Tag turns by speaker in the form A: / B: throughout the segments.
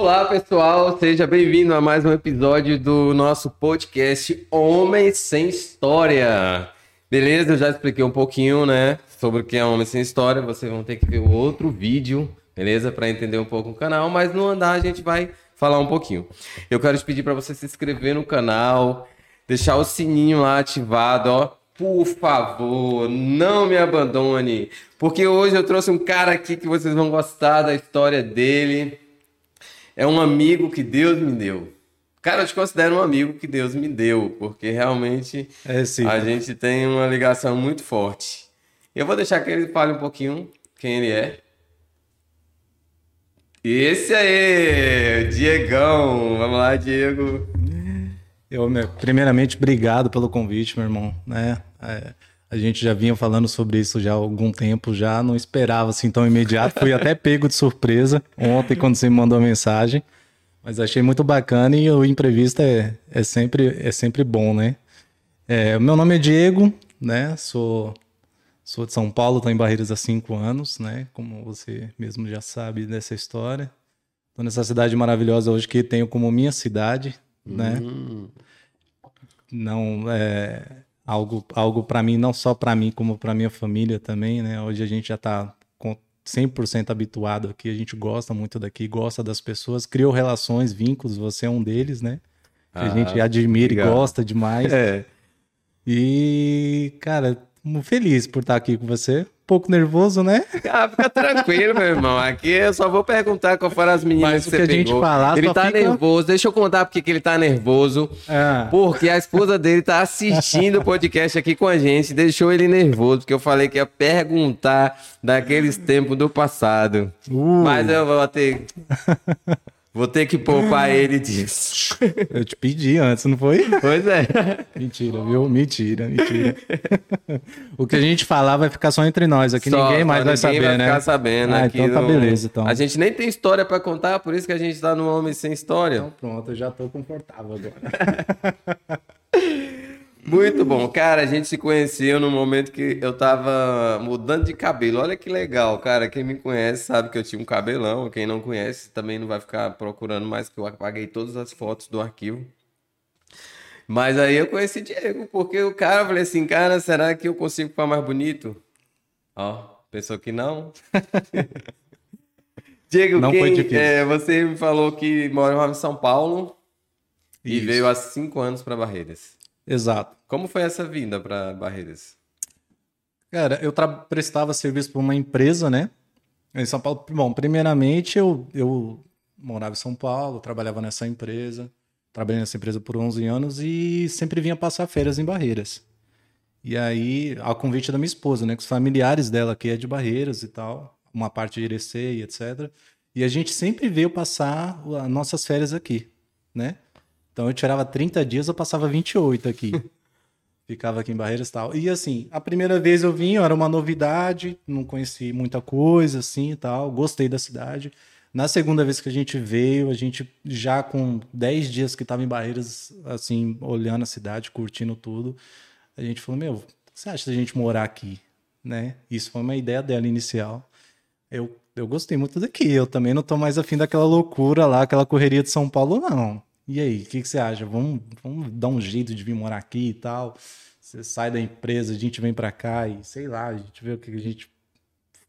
A: Olá, pessoal, seja bem-vindo a mais um episódio do nosso podcast Homem Sem História. Beleza? Eu já expliquei um pouquinho, né, sobre o que é Homem Sem História. Vocês vão ter que ver o outro vídeo, beleza? Para entender um pouco o canal, mas no andar a gente vai falar um pouquinho. Eu quero te pedir para você se inscrever no canal, deixar o sininho lá ativado, ó. Por favor, não me abandone, porque hoje eu trouxe um cara aqui que vocês vão gostar da história dele. É um amigo que Deus me deu. Cara, eu te considero um amigo que Deus me deu, porque realmente
B: É sim.
A: a gente tem uma ligação muito forte. Eu vou deixar que ele fale um pouquinho quem ele é. Esse aí, Diegão. Vamos lá, Diego.
B: Eu, meu, primeiramente, obrigado pelo convite, meu irmão. Né? É, a gente já vinha falando sobre isso já há algum tempo, já não esperava assim tão imediato. Fui até pego de surpresa ontem quando você me mandou a mensagem. Mas achei muito bacana e o imprevisto é, é, sempre, é sempre bom, né? É, meu nome é Diego, né? Sou, sou de São Paulo, estou em Barreiras há cinco anos, né? Como você mesmo já sabe dessa história. Estou nessa cidade maravilhosa hoje que tenho como minha cidade, né?
A: Hum,
B: não é algo algo para mim não só para mim como para minha família também né? Hoje a gente já tá com 100% habituado aqui a gente gosta muito daqui gosta das pessoas criou relações vínculos você é um deles né? Que a
A: Ah,
B: gente admira e gosta demais.
A: É.
B: e cara feliz por estar aqui com você pouco nervoso né
A: Ah, fica tranquilo, meu irmão. Aqui eu só vou perguntar qual foram as meninas
B: Mas
A: que
B: o
A: você
B: que a gente
A: pegou.
B: falar
A: ele tá
B: fica-
A: nervoso. Deixa eu contar porque que ele tá nervoso.
B: ah,
A: Porque a esposa dele tá assistindo o podcast aqui com a gente, deixou ele nervoso, porque eu falei que ia perguntar daqueles tempos do passado.
B: Uh.
A: Mas eu vou ter. Vou ter que poupar ele disso.
B: eu te pedi antes não foi
A: Pois é.
B: Mentira, viu? Mentira, mentira. o que a gente falar vai ficar só entre nós aqui,
A: Só,
B: ninguém mais vai
A: ninguém
B: saber,
A: vai
B: né?
A: ficar sabendo.
B: Ah,
A: aqui
B: então tá
A: no-
B: beleza, então.
A: A gente nem tem história pra contar, por isso que a gente tá no Homem Sem História.
B: Então pronto, eu já tô confortável agora.
A: Muito bom. Cara, a gente se conheceu no momento que eu tava mudando de cabelo. Olha que legal, cara. Quem me conhece sabe que eu tinha um cabelão. Quem não conhece também não vai ficar procurando mais, que eu apaguei todas as fotos do arquivo. Mas aí eu conheci Diego, porque o cara, eu falei assim, cara, será que eu consigo ficar mais bonito? Ó, pensou que não? Diego,
B: Não
A: quem, é, você me falou que morava em São Paulo e
B: Isso.
A: veio há cinco anos para Barreiras.
B: Exato.
A: Como foi essa vinda para Barreiras?
B: Cara, eu prestava serviço para uma empresa, né? Em São Paulo. Bom, primeiramente eu, eu morava em São Paulo, trabalhava nessa empresa. Trabalhei nessa empresa por 11 anos e sempre vinha passar férias em Barreiras. E aí, ao convite da minha esposa, né? Com os familiares dela que é de Barreiras e tal, uma parte de Irecê e etc. E a gente sempre veio passar as nossas férias aqui, né? Então eu tirava 30 dias, eu passava 28 aqui. Ficava aqui em Barreiras e tal. E assim, a primeira vez eu vim, era uma novidade, não conheci muita coisa assim e tal, gostei da cidade. Na segunda vez que a gente veio, a gente já com 10 dias que estava em Barreiras, assim, olhando a cidade, curtindo tudo, a gente falou: Meu, o que você acha da gente morar aqui? Né? Isso foi uma ideia dela inicial. Eu, eu gostei muito daqui. Eu também não tô mais afim daquela loucura lá, aquela correria de São Paulo, não. E aí, o que, que você acha? Vamos, vamos dar um jeito de vir morar aqui e tal. Você sai da empresa, a gente vem pra cá e sei lá, a gente vê o que a gente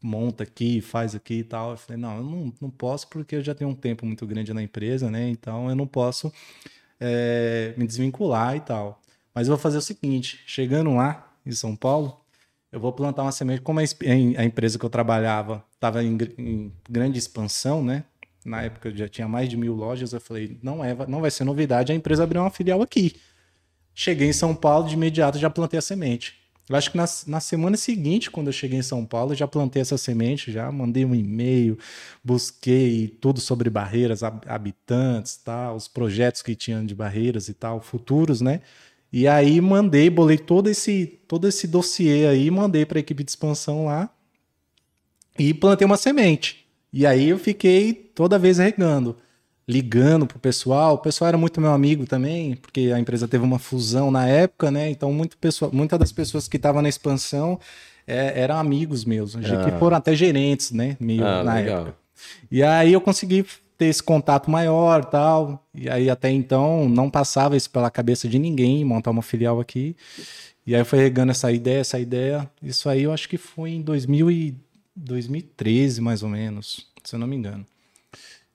B: monta aqui, faz aqui e tal. Eu falei, não, eu não, não posso porque eu já tenho um tempo muito grande na empresa, né? Então eu não posso é, me desvincular e tal. Mas eu vou fazer o seguinte: chegando lá em São Paulo, eu vou plantar uma semente. Como a, a empresa que eu trabalhava estava em, em grande expansão, né? Na época já tinha mais de mil lojas. Eu falei, não, é, não vai ser novidade a empresa abrir uma filial aqui. Cheguei em São Paulo, de imediato já plantei a semente. Eu acho que na, na semana seguinte, quando eu cheguei em São Paulo, já plantei essa semente, já mandei um e-mail, busquei tudo sobre barreiras, hab- habitantes, tal, os projetos que tinham de barreiras e tal, futuros, né? E aí mandei, bolei todo esse todo esse dossiê aí, mandei para a equipe de expansão lá e plantei uma semente. E aí eu fiquei toda vez regando, ligando pro pessoal. O pessoal era muito meu amigo também, porque a empresa teve uma fusão na época, né? Então muito pessoa, muitas das pessoas que estavam na expansão é, eram amigos meus, já que
A: Ah.
B: foram até gerentes, né? Meio
A: Ah,
B: na
A: legal.
B: época. E aí eu consegui ter esse contato maior tal. E aí até então não passava isso pela cabeça de ninguém, montar uma filial aqui. E aí foi regando essa ideia, essa ideia. Isso aí eu acho que foi em 2000 e 2013, mais ou menos, se eu não me engano.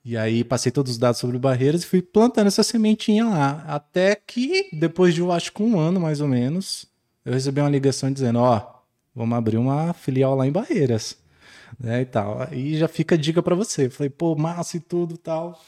B: E aí passei todos os dados sobre barreiras e fui plantando essa sementinha lá. Até que, depois de, eu acho que um ano mais ou menos, eu recebi uma ligação dizendo, ó, oh, vamos abrir uma filial lá em Barreiras. Né, e tal. Aí já fica a dica para você. Falei, pô, massa e tudo tal.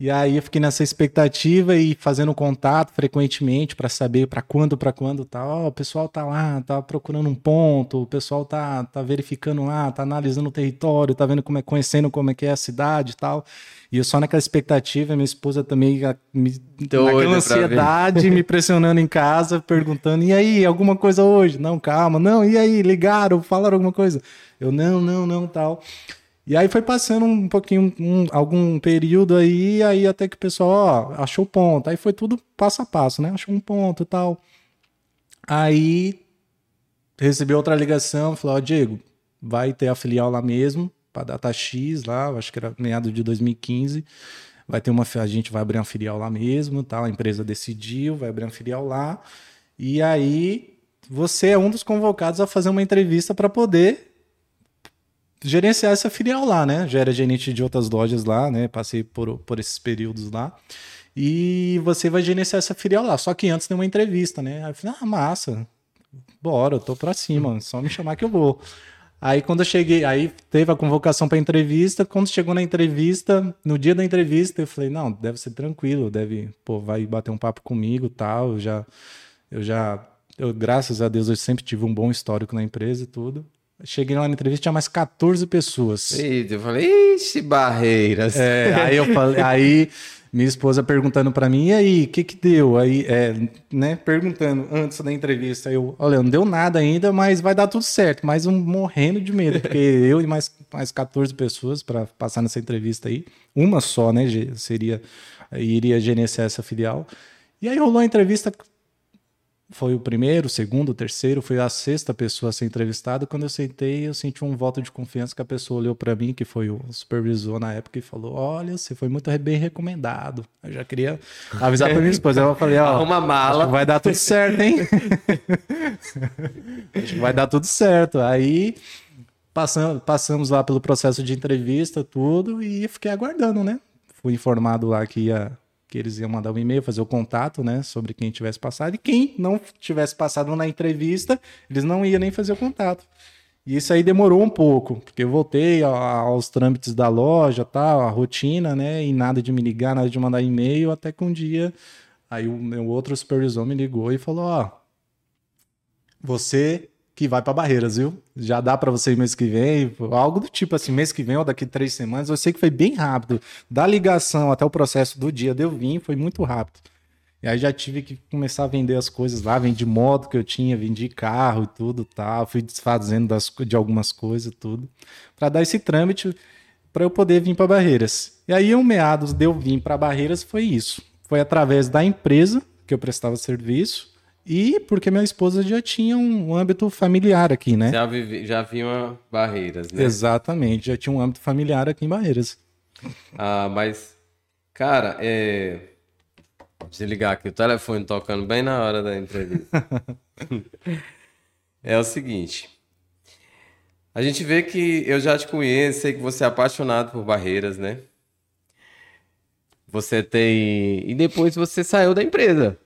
B: E aí eu fiquei nessa expectativa e fazendo contato frequentemente para saber para quando, para quando tal. Oh, o pessoal tá lá, tá procurando um ponto, o pessoal tá, tá verificando lá, tá analisando o território, tá vendo como é, conhecendo como é que é a cidade e tal. E eu só naquela expectativa, minha esposa também me, naquela ansiedade, me pressionando em casa, perguntando: "E aí, alguma coisa hoje?" Não, calma. Não, e aí, ligaram, falaram alguma coisa? Eu não, não, não, tal. E aí foi passando um pouquinho, um, algum período aí, aí até que o pessoal, ó, achou ponto. Aí foi tudo passo a passo, né? Achou um ponto e tal. Aí recebi outra ligação, falou, ó, Diego, vai ter a filial lá mesmo, para data X lá, acho que era meado de 2015. Vai ter uma, a gente vai abrir uma filial lá mesmo, tal. A empresa decidiu, vai abrir uma filial lá. E aí você é um dos convocados a fazer uma entrevista para poder gerenciar essa filial lá, né? Já era gerente de outras lojas lá, né? Passei por, por esses períodos lá. E você vai gerenciar essa filial lá. Só que antes tem uma entrevista, né? Aí eu falei, ah, massa, bora, eu tô pra cima, só me chamar que eu vou. Aí quando eu cheguei, aí teve a convocação para entrevista. Quando chegou na entrevista, no dia da entrevista, eu falei, não, deve ser tranquilo, deve, pô, vai bater um papo comigo, tal. Eu já, eu já, eu, graças a Deus, eu sempre tive um bom histórico na empresa e tudo. Cheguei lá na entrevista, tinha mais 14 pessoas.
A: Eita, eu falei, ixi, barreiras.
B: É, aí eu falei, aí minha esposa perguntando para mim, e aí, o que que deu? Aí, é, né, perguntando antes da entrevista, eu, olha, não deu nada ainda, mas vai dar tudo certo, mas um morrendo de medo, porque eu e mais, mais 14 pessoas para passar nessa entrevista aí, uma só, né, seria, iria gerenciar essa filial. E aí rolou a entrevista foi o primeiro, o segundo, o terceiro, foi a sexta pessoa a ser entrevistada. Quando eu sentei, eu senti um voto de confiança que a pessoa olhou para mim, que foi o supervisor na época, e falou: Olha, você foi muito bem recomendado. Eu já queria avisar para minha esposa. Eu falei: Ó,
A: uma mala.
B: vai dar tudo certo, hein? vai dar tudo certo. Aí passamos, passamos lá pelo processo de entrevista, tudo, e fiquei aguardando, né? Fui informado lá que ia que eles iam mandar um e-mail, fazer o contato, né, sobre quem tivesse passado, e quem não tivesse passado na entrevista, eles não iam nem fazer o contato. E isso aí demorou um pouco, porque eu voltei aos trâmites da loja, tal, a rotina, né, e nada de me ligar, nada de mandar e-mail, até que um dia, aí o meu outro supervisor me ligou e falou, ó, você que vai para Barreiras, viu? Já dá para você mês que vem, algo do tipo assim, mês que vem ou daqui três semanas. Eu sei que foi bem rápido. Da ligação até o processo do dia de eu vim, foi muito rápido. E aí já tive que começar a vender as coisas lá, vendi moto que eu tinha, vendi carro e tudo, tal, fui desfazendo das, de algumas coisas tudo, para dar esse trâmite para eu poder vir para Barreiras. E aí, um meados de eu vir para Barreiras foi isso. Foi através da empresa que eu prestava serviço, e porque minha esposa já tinha um âmbito familiar aqui, né?
A: Já, vive, já vinha Barreiras, né?
B: Exatamente, já tinha um âmbito familiar aqui em Barreiras.
A: Ah, mas, cara, é. Desligar aqui o telefone tocando bem na hora da entrevista. é o seguinte. A gente vê que eu já te conheço, sei que você é apaixonado por barreiras, né? Você tem. E depois você saiu da empresa.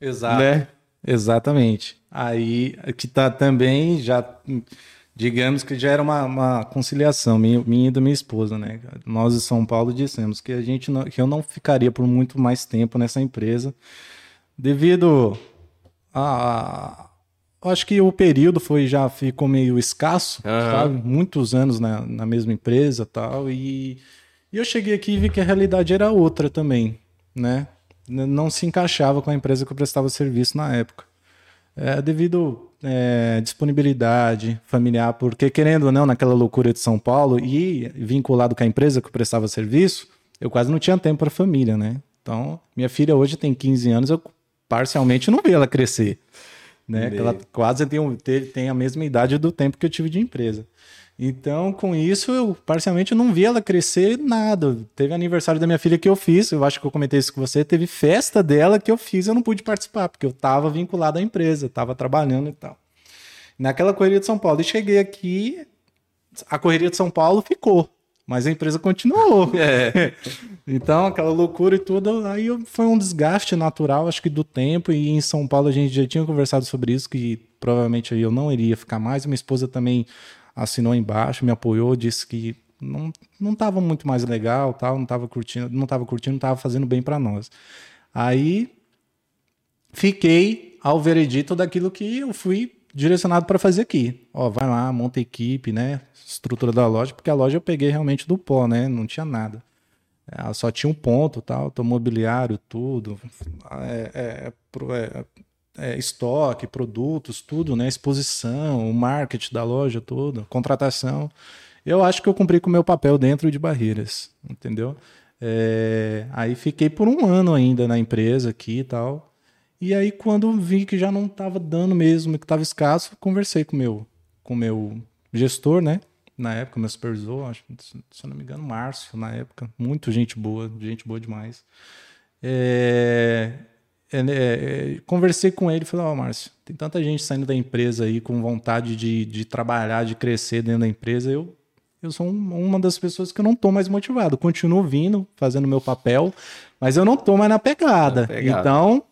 B: Exato. Né? Exatamente. Aí que tá também já digamos que já era uma, uma conciliação minha, minha e da minha esposa, né? Nós de São Paulo dissemos que a gente não, que eu não ficaria por muito mais tempo nessa empresa devido a, a acho que o período foi já ficou meio escasso, uhum. sabe? Muitos anos na, na mesma empresa, tal, e, e eu cheguei aqui e vi que a realidade era outra também, né? Não se encaixava com a empresa que eu prestava serviço na época. É, devido é, disponibilidade familiar, porque querendo ou não, naquela loucura de São Paulo e vinculado com a empresa que eu prestava serviço, eu quase não tinha tempo para a família, né? Então, minha filha hoje tem 15 anos, eu parcialmente não vi ela crescer. né? Ela quase tem, tem a mesma idade do tempo que eu tive de empresa. Então, com isso, eu parcialmente não vi ela crescer nada. Teve aniversário da minha filha que eu fiz, eu acho que eu comentei isso com você. Teve festa dela que eu fiz, eu não pude participar, porque eu estava vinculado à empresa, estava trabalhando e tal. Naquela correria de São Paulo. E cheguei aqui, a correria de São Paulo ficou, mas a empresa continuou. É. então, aquela loucura e tudo, aí foi um desgaste natural, acho que do tempo. E em São Paulo a gente já tinha conversado sobre isso, que provavelmente eu não iria ficar mais. Minha esposa também assinou embaixo, me apoiou, disse que não não estava muito mais legal, tal, não estava curtindo, não estava curtindo, não estava fazendo bem para nós. Aí fiquei ao veredito daquilo que eu fui direcionado para fazer aqui. Ó, vai lá, monta equipe, né? Estrutura da loja, porque a loja eu peguei realmente do pó, né? Não tinha nada. Só tinha um ponto, tal, mobiliário, tudo. É, é, é, é, estoque, produtos, tudo, né? Exposição, o marketing da loja, tudo, contratação. Eu acho que eu cumpri com o meu papel dentro de barreiras, entendeu? É, aí fiquei por um ano ainda na empresa aqui e tal. E aí, quando vi que já não estava dando mesmo, que estava escasso, conversei com meu, o meu gestor, né? Na época, meu supervisor, acho, se eu não me engano, Márcio, na época. Muito gente boa, gente boa demais. É, conversei com ele e falei, ó, oh, Márcio, tem tanta gente saindo da empresa aí com vontade de, de trabalhar, de crescer dentro da empresa. Eu, eu sou um, uma das pessoas que eu não tô mais motivado. Continuo vindo, fazendo meu papel, mas eu não tô mais na pegada. Na pegada. Então,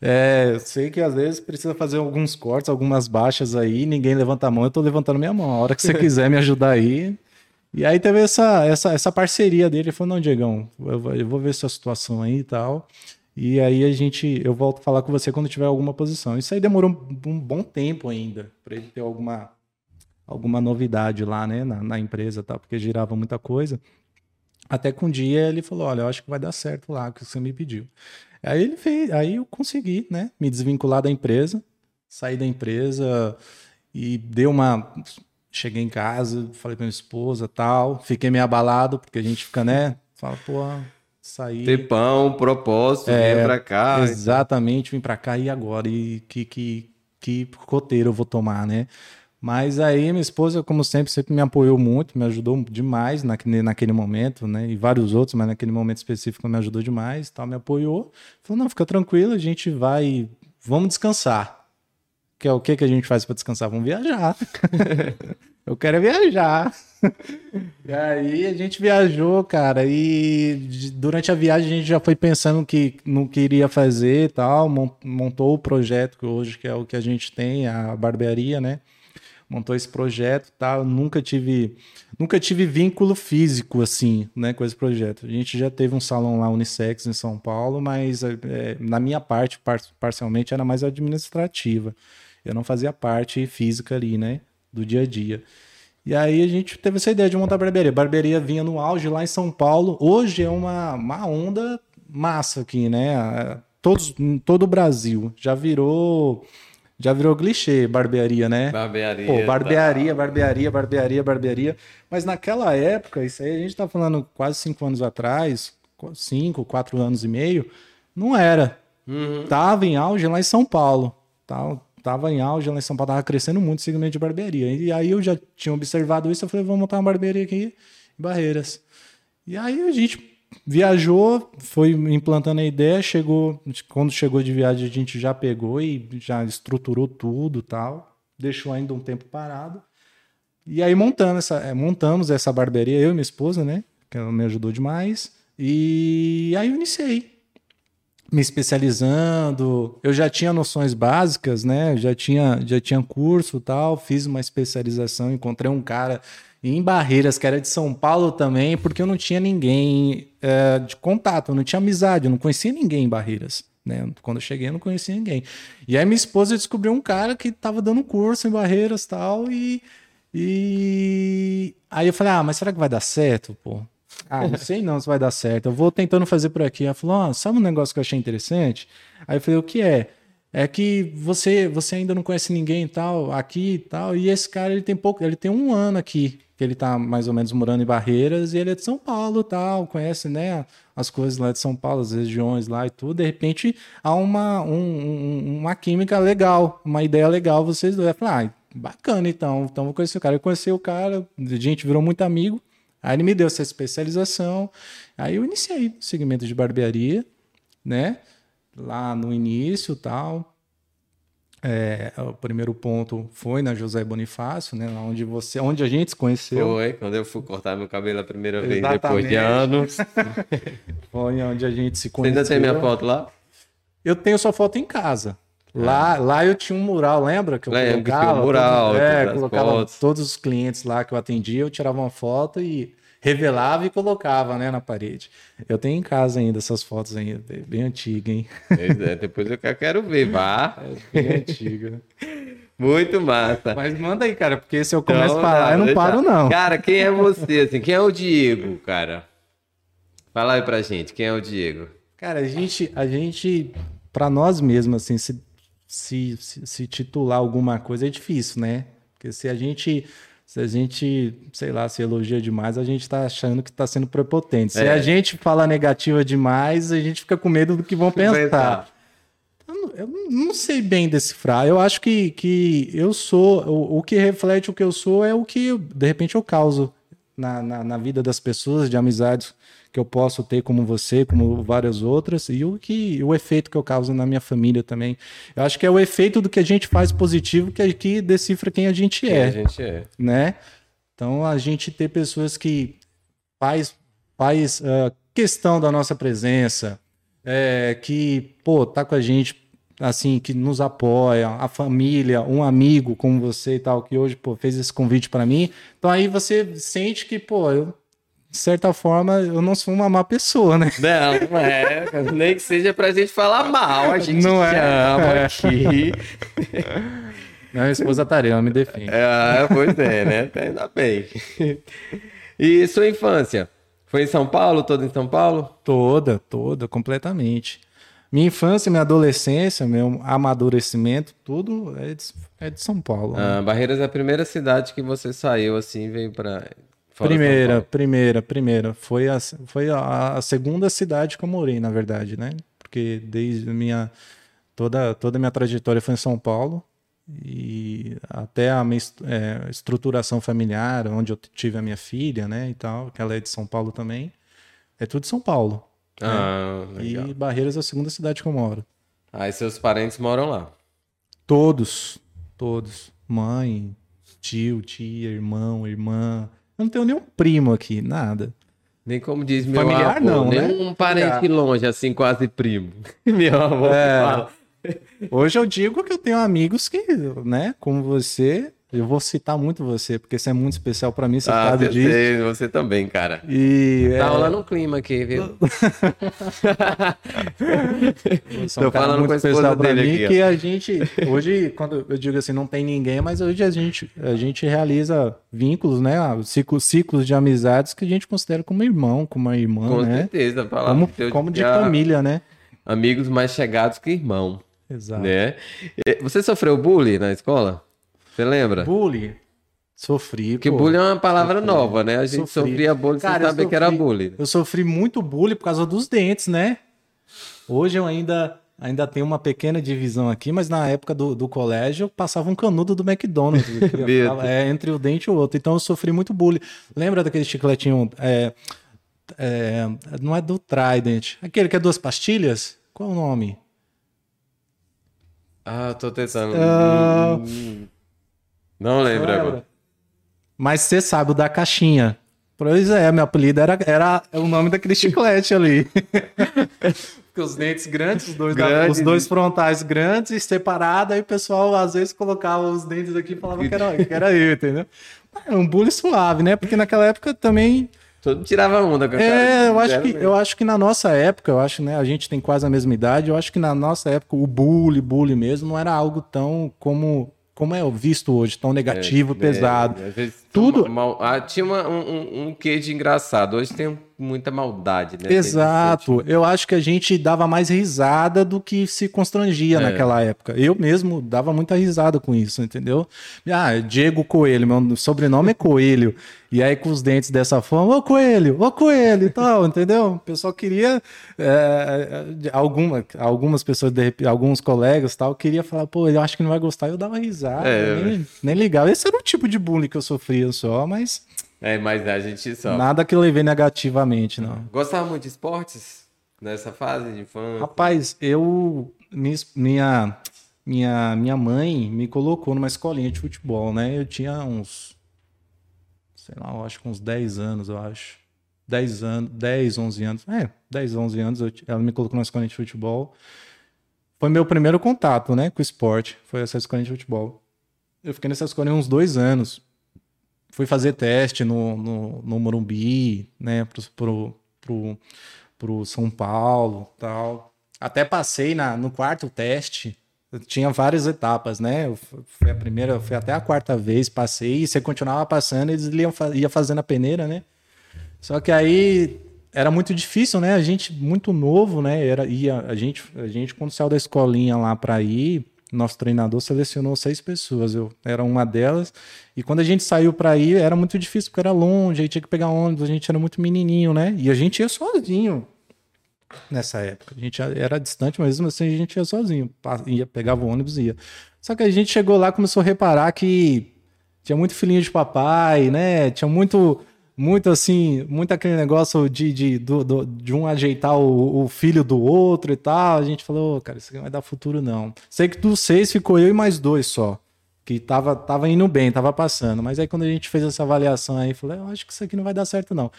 B: é, sei que às vezes precisa fazer alguns cortes, algumas baixas aí, ninguém levanta a mão, eu tô levantando minha mão. A hora que você quiser me ajudar aí. E aí teve essa, essa, essa parceria dele. Ele falou: não, Diegão, eu, eu vou ver sua situação aí e tal. E aí a gente, eu volto a falar com você quando tiver alguma posição. Isso aí demorou um, bom tempo ainda para ele ter alguma alguma novidade lá, né, na, na empresa, tá? Porque girava muita coisa. Até que um dia ele falou, olha, eu acho que vai dar certo lá, que você me pediu. Aí ele fez, aí eu consegui, né, me desvincular da empresa, sair da empresa e deu uma cheguei em casa, falei para minha esposa, tal, fiquei meio abalado porque a gente fica, né, fala, pô, sair.
A: Ter pão, propósito, é, vir pra cá.
B: Exatamente, vim pra cá e agora? E que, que, que roteiro eu vou tomar, né? Mas aí minha esposa, como sempre, sempre me apoiou muito, me ajudou demais naquele, naquele momento, né? E vários outros, mas naquele momento específico me ajudou demais, tal, me apoiou. Falou, não, fica tranquilo, a gente vai, vamos descansar. Que é o que que a gente faz para descansar? Vamos viajar. eu quero viajar. e aí a gente viajou, cara, e durante a viagem a gente já foi pensando que no que iria fazer e tal, montou o projeto que hoje que é o que a gente tem, a barbearia, né? Montou esse projeto, tá? Eu nunca tive nunca tive vínculo físico assim, né, com esse projeto. A gente já teve um salão lá unissex em São Paulo, mas é, na minha parte par parcialmente era mais administrativa. Eu não fazia parte física ali, né, do dia a dia. E aí a gente teve essa ideia de montar barbearia. Barbearia vinha no auge lá em São Paulo. Hoje é uma, uma onda massa aqui, né? Todos, todo o Brasil. Já virou. Já virou clichê, barbearia, né?
A: Barbearia.
B: Pô, barbearia, tá. barbearia, barbearia, barbearia. Mas naquela época, isso aí a gente tá falando quase cinco anos atrás, cinco, quatro anos e meio, não era. Uhum. Tava em auge lá em São Paulo. Tá? Tava em auge lá em São Paulo, tava crescendo muito o segmento de barbearia. E aí eu já tinha observado isso, eu falei, vamos montar uma barbearia aqui em Barreiras. E aí a gente viajou, foi implantando a ideia, chegou, quando chegou de viagem a gente já pegou e já estruturou tudo, tal, deixou ainda um tempo parado. E aí montando essa, é, montamos essa barbearia eu e minha esposa, né, que ela me ajudou demais. E aí eu iniciei me especializando. Eu já tinha noções básicas, né? Já tinha, já tinha curso tal. Fiz uma especialização, encontrei um cara em Barreiras, que era de São Paulo também, porque eu não tinha ninguém é, de contato, eu não tinha amizade, eu não conhecia ninguém em Barreiras. Né? Quando eu cheguei, eu não conhecia ninguém. E aí minha esposa descobriu um cara que estava dando curso em Barreiras tal, e, e aí eu falei, ah, mas será que vai dar certo, pô? Ah, não sei não se vai dar certo. Eu vou tentando fazer por aqui. Ela falou: oh, sabe um negócio que eu achei interessante? Aí eu falei: o que é? é que você você ainda não conhece ninguém tal, aqui e tal, e esse cara ele tem pouco, ele tem um ano aqui, que ele tá mais ou menos morando em Barreiras, e ele é de São Paulo tal, conhece, né, as coisas lá de São Paulo, as regiões lá e tudo, de repente há uma, um, uma química legal, uma ideia legal, vocês dois, falar, ah, bacana então, então vou conhecer o cara, eu conheci o cara, a gente virou muito amigo, aí ele me deu essa especialização, aí eu iniciei o segmento de barbearia, né, lá no início tal. É, o primeiro ponto foi na José Bonifácio, né? Onde você, onde a gente se conheceu.
A: Foi, quando eu fui cortar meu cabelo a primeira vez depois de anos.
B: foi onde a gente se conheceu.
A: Você ainda tem minha foto lá?
B: Eu tenho sua foto em casa. Lá, é. lá eu tinha um mural, lembra? Que eu
A: Lembro colocava, um mural,
B: todos, é, colocava fotos. todos os clientes lá que eu atendia, eu tirava uma foto e revelava e colocava, né, na parede. Eu tenho em casa ainda essas fotos ainda, bem antiga, hein?
A: É, depois eu quero ver, vá.
B: É bem antiga.
A: Muito massa.
B: Mas manda aí, cara, porque se eu começo então, a falar, não, eu não deixa... paro, não.
A: Cara, quem é você, assim? Quem é o Diego, cara? Fala aí pra gente, quem é o Diego?
B: Cara, a gente, a gente para nós mesmos, assim, se, se, se, se titular alguma coisa é difícil, né? Porque se a gente se a gente, sei lá, se elogia demais, a gente está achando que está sendo prepotente. Se é. a gente fala negativa demais, a gente fica com medo do que vão pensar. Eu não sei bem decifrar. Eu acho que, que eu sou. O, o que reflete o que eu sou é o que, de repente, eu causo na, na, na vida das pessoas, de amizades que eu posso ter como você, como várias outras, e o que o efeito que eu causo na minha família também. Eu acho que é o efeito do que a gente faz positivo que, que decifra quem a gente quem é.
A: a gente é.
B: Né? Então a gente ter pessoas que faz, faz uh, questão da nossa presença, é, que, pô, tá com a gente assim, que nos apoia, a família, um amigo como você e tal, que hoje, pô, fez esse convite para mim. Então aí você sente que, pô, eu de certa forma, eu não sou uma má pessoa, né?
A: Não, é. Nem que seja pra gente falar mal, a gente não é. ama é. aqui.
B: Minha esposa Tarema me defende.
A: É, pois é, né? Ainda bem. E sua infância? Foi em São Paulo? Toda em São Paulo?
B: Toda, toda, completamente. Minha infância, minha adolescência, meu amadurecimento, tudo é de, é de São Paulo.
A: Ah, né? Barreiras é a primeira cidade que você saiu assim, veio para
B: primeira, primeira, primeira. Foi, a, foi a, a, segunda cidade que eu morei, na verdade, né? Porque desde minha. Toda, toda a minha trajetória foi em São Paulo. E até a minha é, estruturação familiar, onde eu tive a minha filha, né? E tal, que ela é de São Paulo também. É tudo de São Paulo.
A: Ah,
B: né? E Barreiras é a segunda cidade que eu moro.
A: Ah, e seus parentes moram lá?
B: Todos. Todos. Mãe, tio, tia, irmão, irmã eu não tenho nenhum primo aqui, nada.
A: Nem como diz meu Familiar, avô, não, nem né? um parente longe, assim, quase primo. meu avô é. fala.
B: Hoje eu digo que eu tenho amigos que, né, como você, eu vou citar muito você, porque você é muito especial para mim, você ah, sabe disso. Sei,
A: você também, cara.
B: E,
A: tá é... rolando um clima aqui, viu? Tô um falando com a esposa dele mim,
B: aqui, que a gente, hoje, quando eu digo assim, não tem ninguém, mas hoje a gente, a gente realiza vínculos, né? Ciclos, ciclos de amizades que a gente considera como irmão, como uma irmã,
A: com
B: né?
A: certeza.
B: Como, como de família, né?
A: Amigos mais chegados que irmão.
B: Exato.
A: Né? Você sofreu bullying na escola? Você lembra?
B: Bullying. Sofri.
A: Porque pô. bullying é uma palavra sofri. nova, né? A gente sofri. sofria bullying sem saber sofri, que era bullying.
B: Eu sofri muito bullying por causa dos dentes, né? Hoje eu ainda, ainda tenho uma pequena divisão aqui, mas na época do, do colégio eu passava um canudo do McDonald's. é, entre o dente e o outro. Então eu sofri muito bullying. Lembra daquele chicletinho? É, é, não é do Trident. Aquele que é duas pastilhas? Qual é o nome?
A: Ah, tô tentando. Uh... Não lembro Não agora.
B: Mas você sabe o da caixinha. Pois é, meu apelido era, era o nome daquele chiclete ali. Porque os dentes grandes, os dois, da, os dois frontais grandes, separados, aí o pessoal às vezes colocava os dentes aqui e falava que era, que era eu, entendeu? É um bullying suave, né? Porque naquela época também.
A: Todo tirava onda com a
B: É, eu acho, que, eu acho que na nossa época, eu acho, né? A gente tem quase a mesma idade, eu acho que na nossa época o bullying, bullying mesmo, não era algo tão como como é visto hoje, tão negativo, é, pesado.
A: É, às vezes
B: tudo.
A: Mal- ah, tinha uma- um, um, quê de engraçado. Hoje tem muita maldade, né?
B: Exato. Eu acho que a gente dava mais risada do que se constrangia
A: É.
B: naquela época. Eu mesmo dava muita risada com isso, entendeu? Ah, Diego Coelho, meu sobrenome é Coelho. E aí com os dentes dessa forma, ô Coelho, ô Coelho e tal, entendeu? O pessoal queria. é, é, alguma, algumas pessoas, alguns colegas tal, queria falar, pô, eu acho que não vai gostar. Eu dava risada,
A: É.
B: nem, nem ligava. Esse era o tipo de bullying que eu sofria só, mas
A: É, mas a gente só.
B: nada que eu levei negativamente, não.
A: Gostava muito de esportes nessa fase de infância?
B: Rapaz, eu. Minha, minha, minha, mãe me colocou numa escolinha de futebol, né? Eu tinha uns. Sei lá, eu acho que uns 10 anos, eu acho. 10 anos, 10, 11 anos. É, 10, 11 anos. eu ela me colocou numa escolinha de futebol. Foi meu primeiro contato, né, com o esporte. Foi essa escolinha de futebol. Eu fiquei nessa escolinha uns dois anos. Fui fazer teste no, no, no Morumbi, né, pro, pro, pro, pro São Paulo tal. Até passei na, no quarto teste. Tinha várias etapas, né? Fui a primeira, fui até a quarta vez, passei, e você continuava passando, eles iam, ia fazendo a peneira, né? Só que aí era muito difícil, né? A gente muito novo, né? Era ia a gente a gente quando saiu da escolinha lá para ir, nosso treinador selecionou seis pessoas, eu era uma delas. E quando a gente saiu para ir, era muito difícil porque era longe, aí tinha que pegar ônibus, a gente era muito menininho, né? E a gente ia sozinho nessa época. A gente era distante, mas mesmo assim a gente ia sozinho, ia pegava o ônibus e ia. Só que a gente chegou lá começou a reparar que tinha muito filhinho de papai, né? Tinha muito, muito assim, muito aquele negócio de, de, do, do- de um ajeitar o, o filho do outro e tal. A gente falou, "Ô, cara, isso aqui não vai dar futuro, não. Sei que dos seis ficou eu e mais dois só. Que tava, tava indo bem, tava passando. Mas aí quando a gente fez essa avaliação aí, falei, eu acho que isso aqui não vai dar certo, não.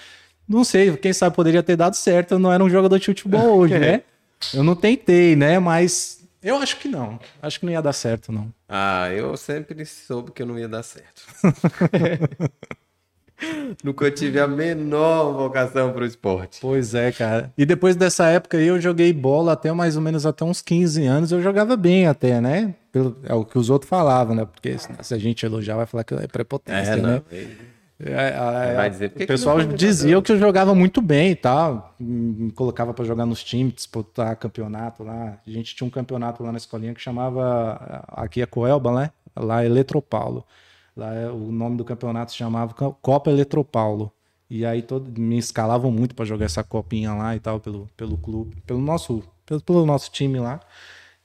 B: Não sei, quem sabe poderia ter dado certo. Eu não era um jogador de futebol hoje, né? Eu não tentei, né? Mas eu acho que não. Acho que não ia dar certo, não.
A: Ah, eu sempre soube que eu não ia dar certo. Nunca tive a menor vocação pro esporte.
B: Pois é, cara. E depois dessa época aí eu joguei bola até mais ou menos até uns 15 anos. Eu jogava bem até, né? Pelo, é o que os outros falavam, né? Porque se a gente elogiar, vai falar que é prepotência,
A: É,
B: né? É, é,
A: Vai dizer, que
B: o
A: que
B: pessoal
A: foi
B: dizia que eu jogava muito bem e tal. Me colocava pra jogar nos times, disputar campeonato lá. A gente tinha um campeonato lá na escolinha que chamava. Aqui é Coelba, né? Lá é Eletropaulo. Lá é- o nome do campeonato se chamava Co- Copa Eletropaulo. E aí todo, me escalavam muito pra jogar essa copinha lá e tal, pelo, pelo clube, pelo nosso, pelo, pelo nosso time lá.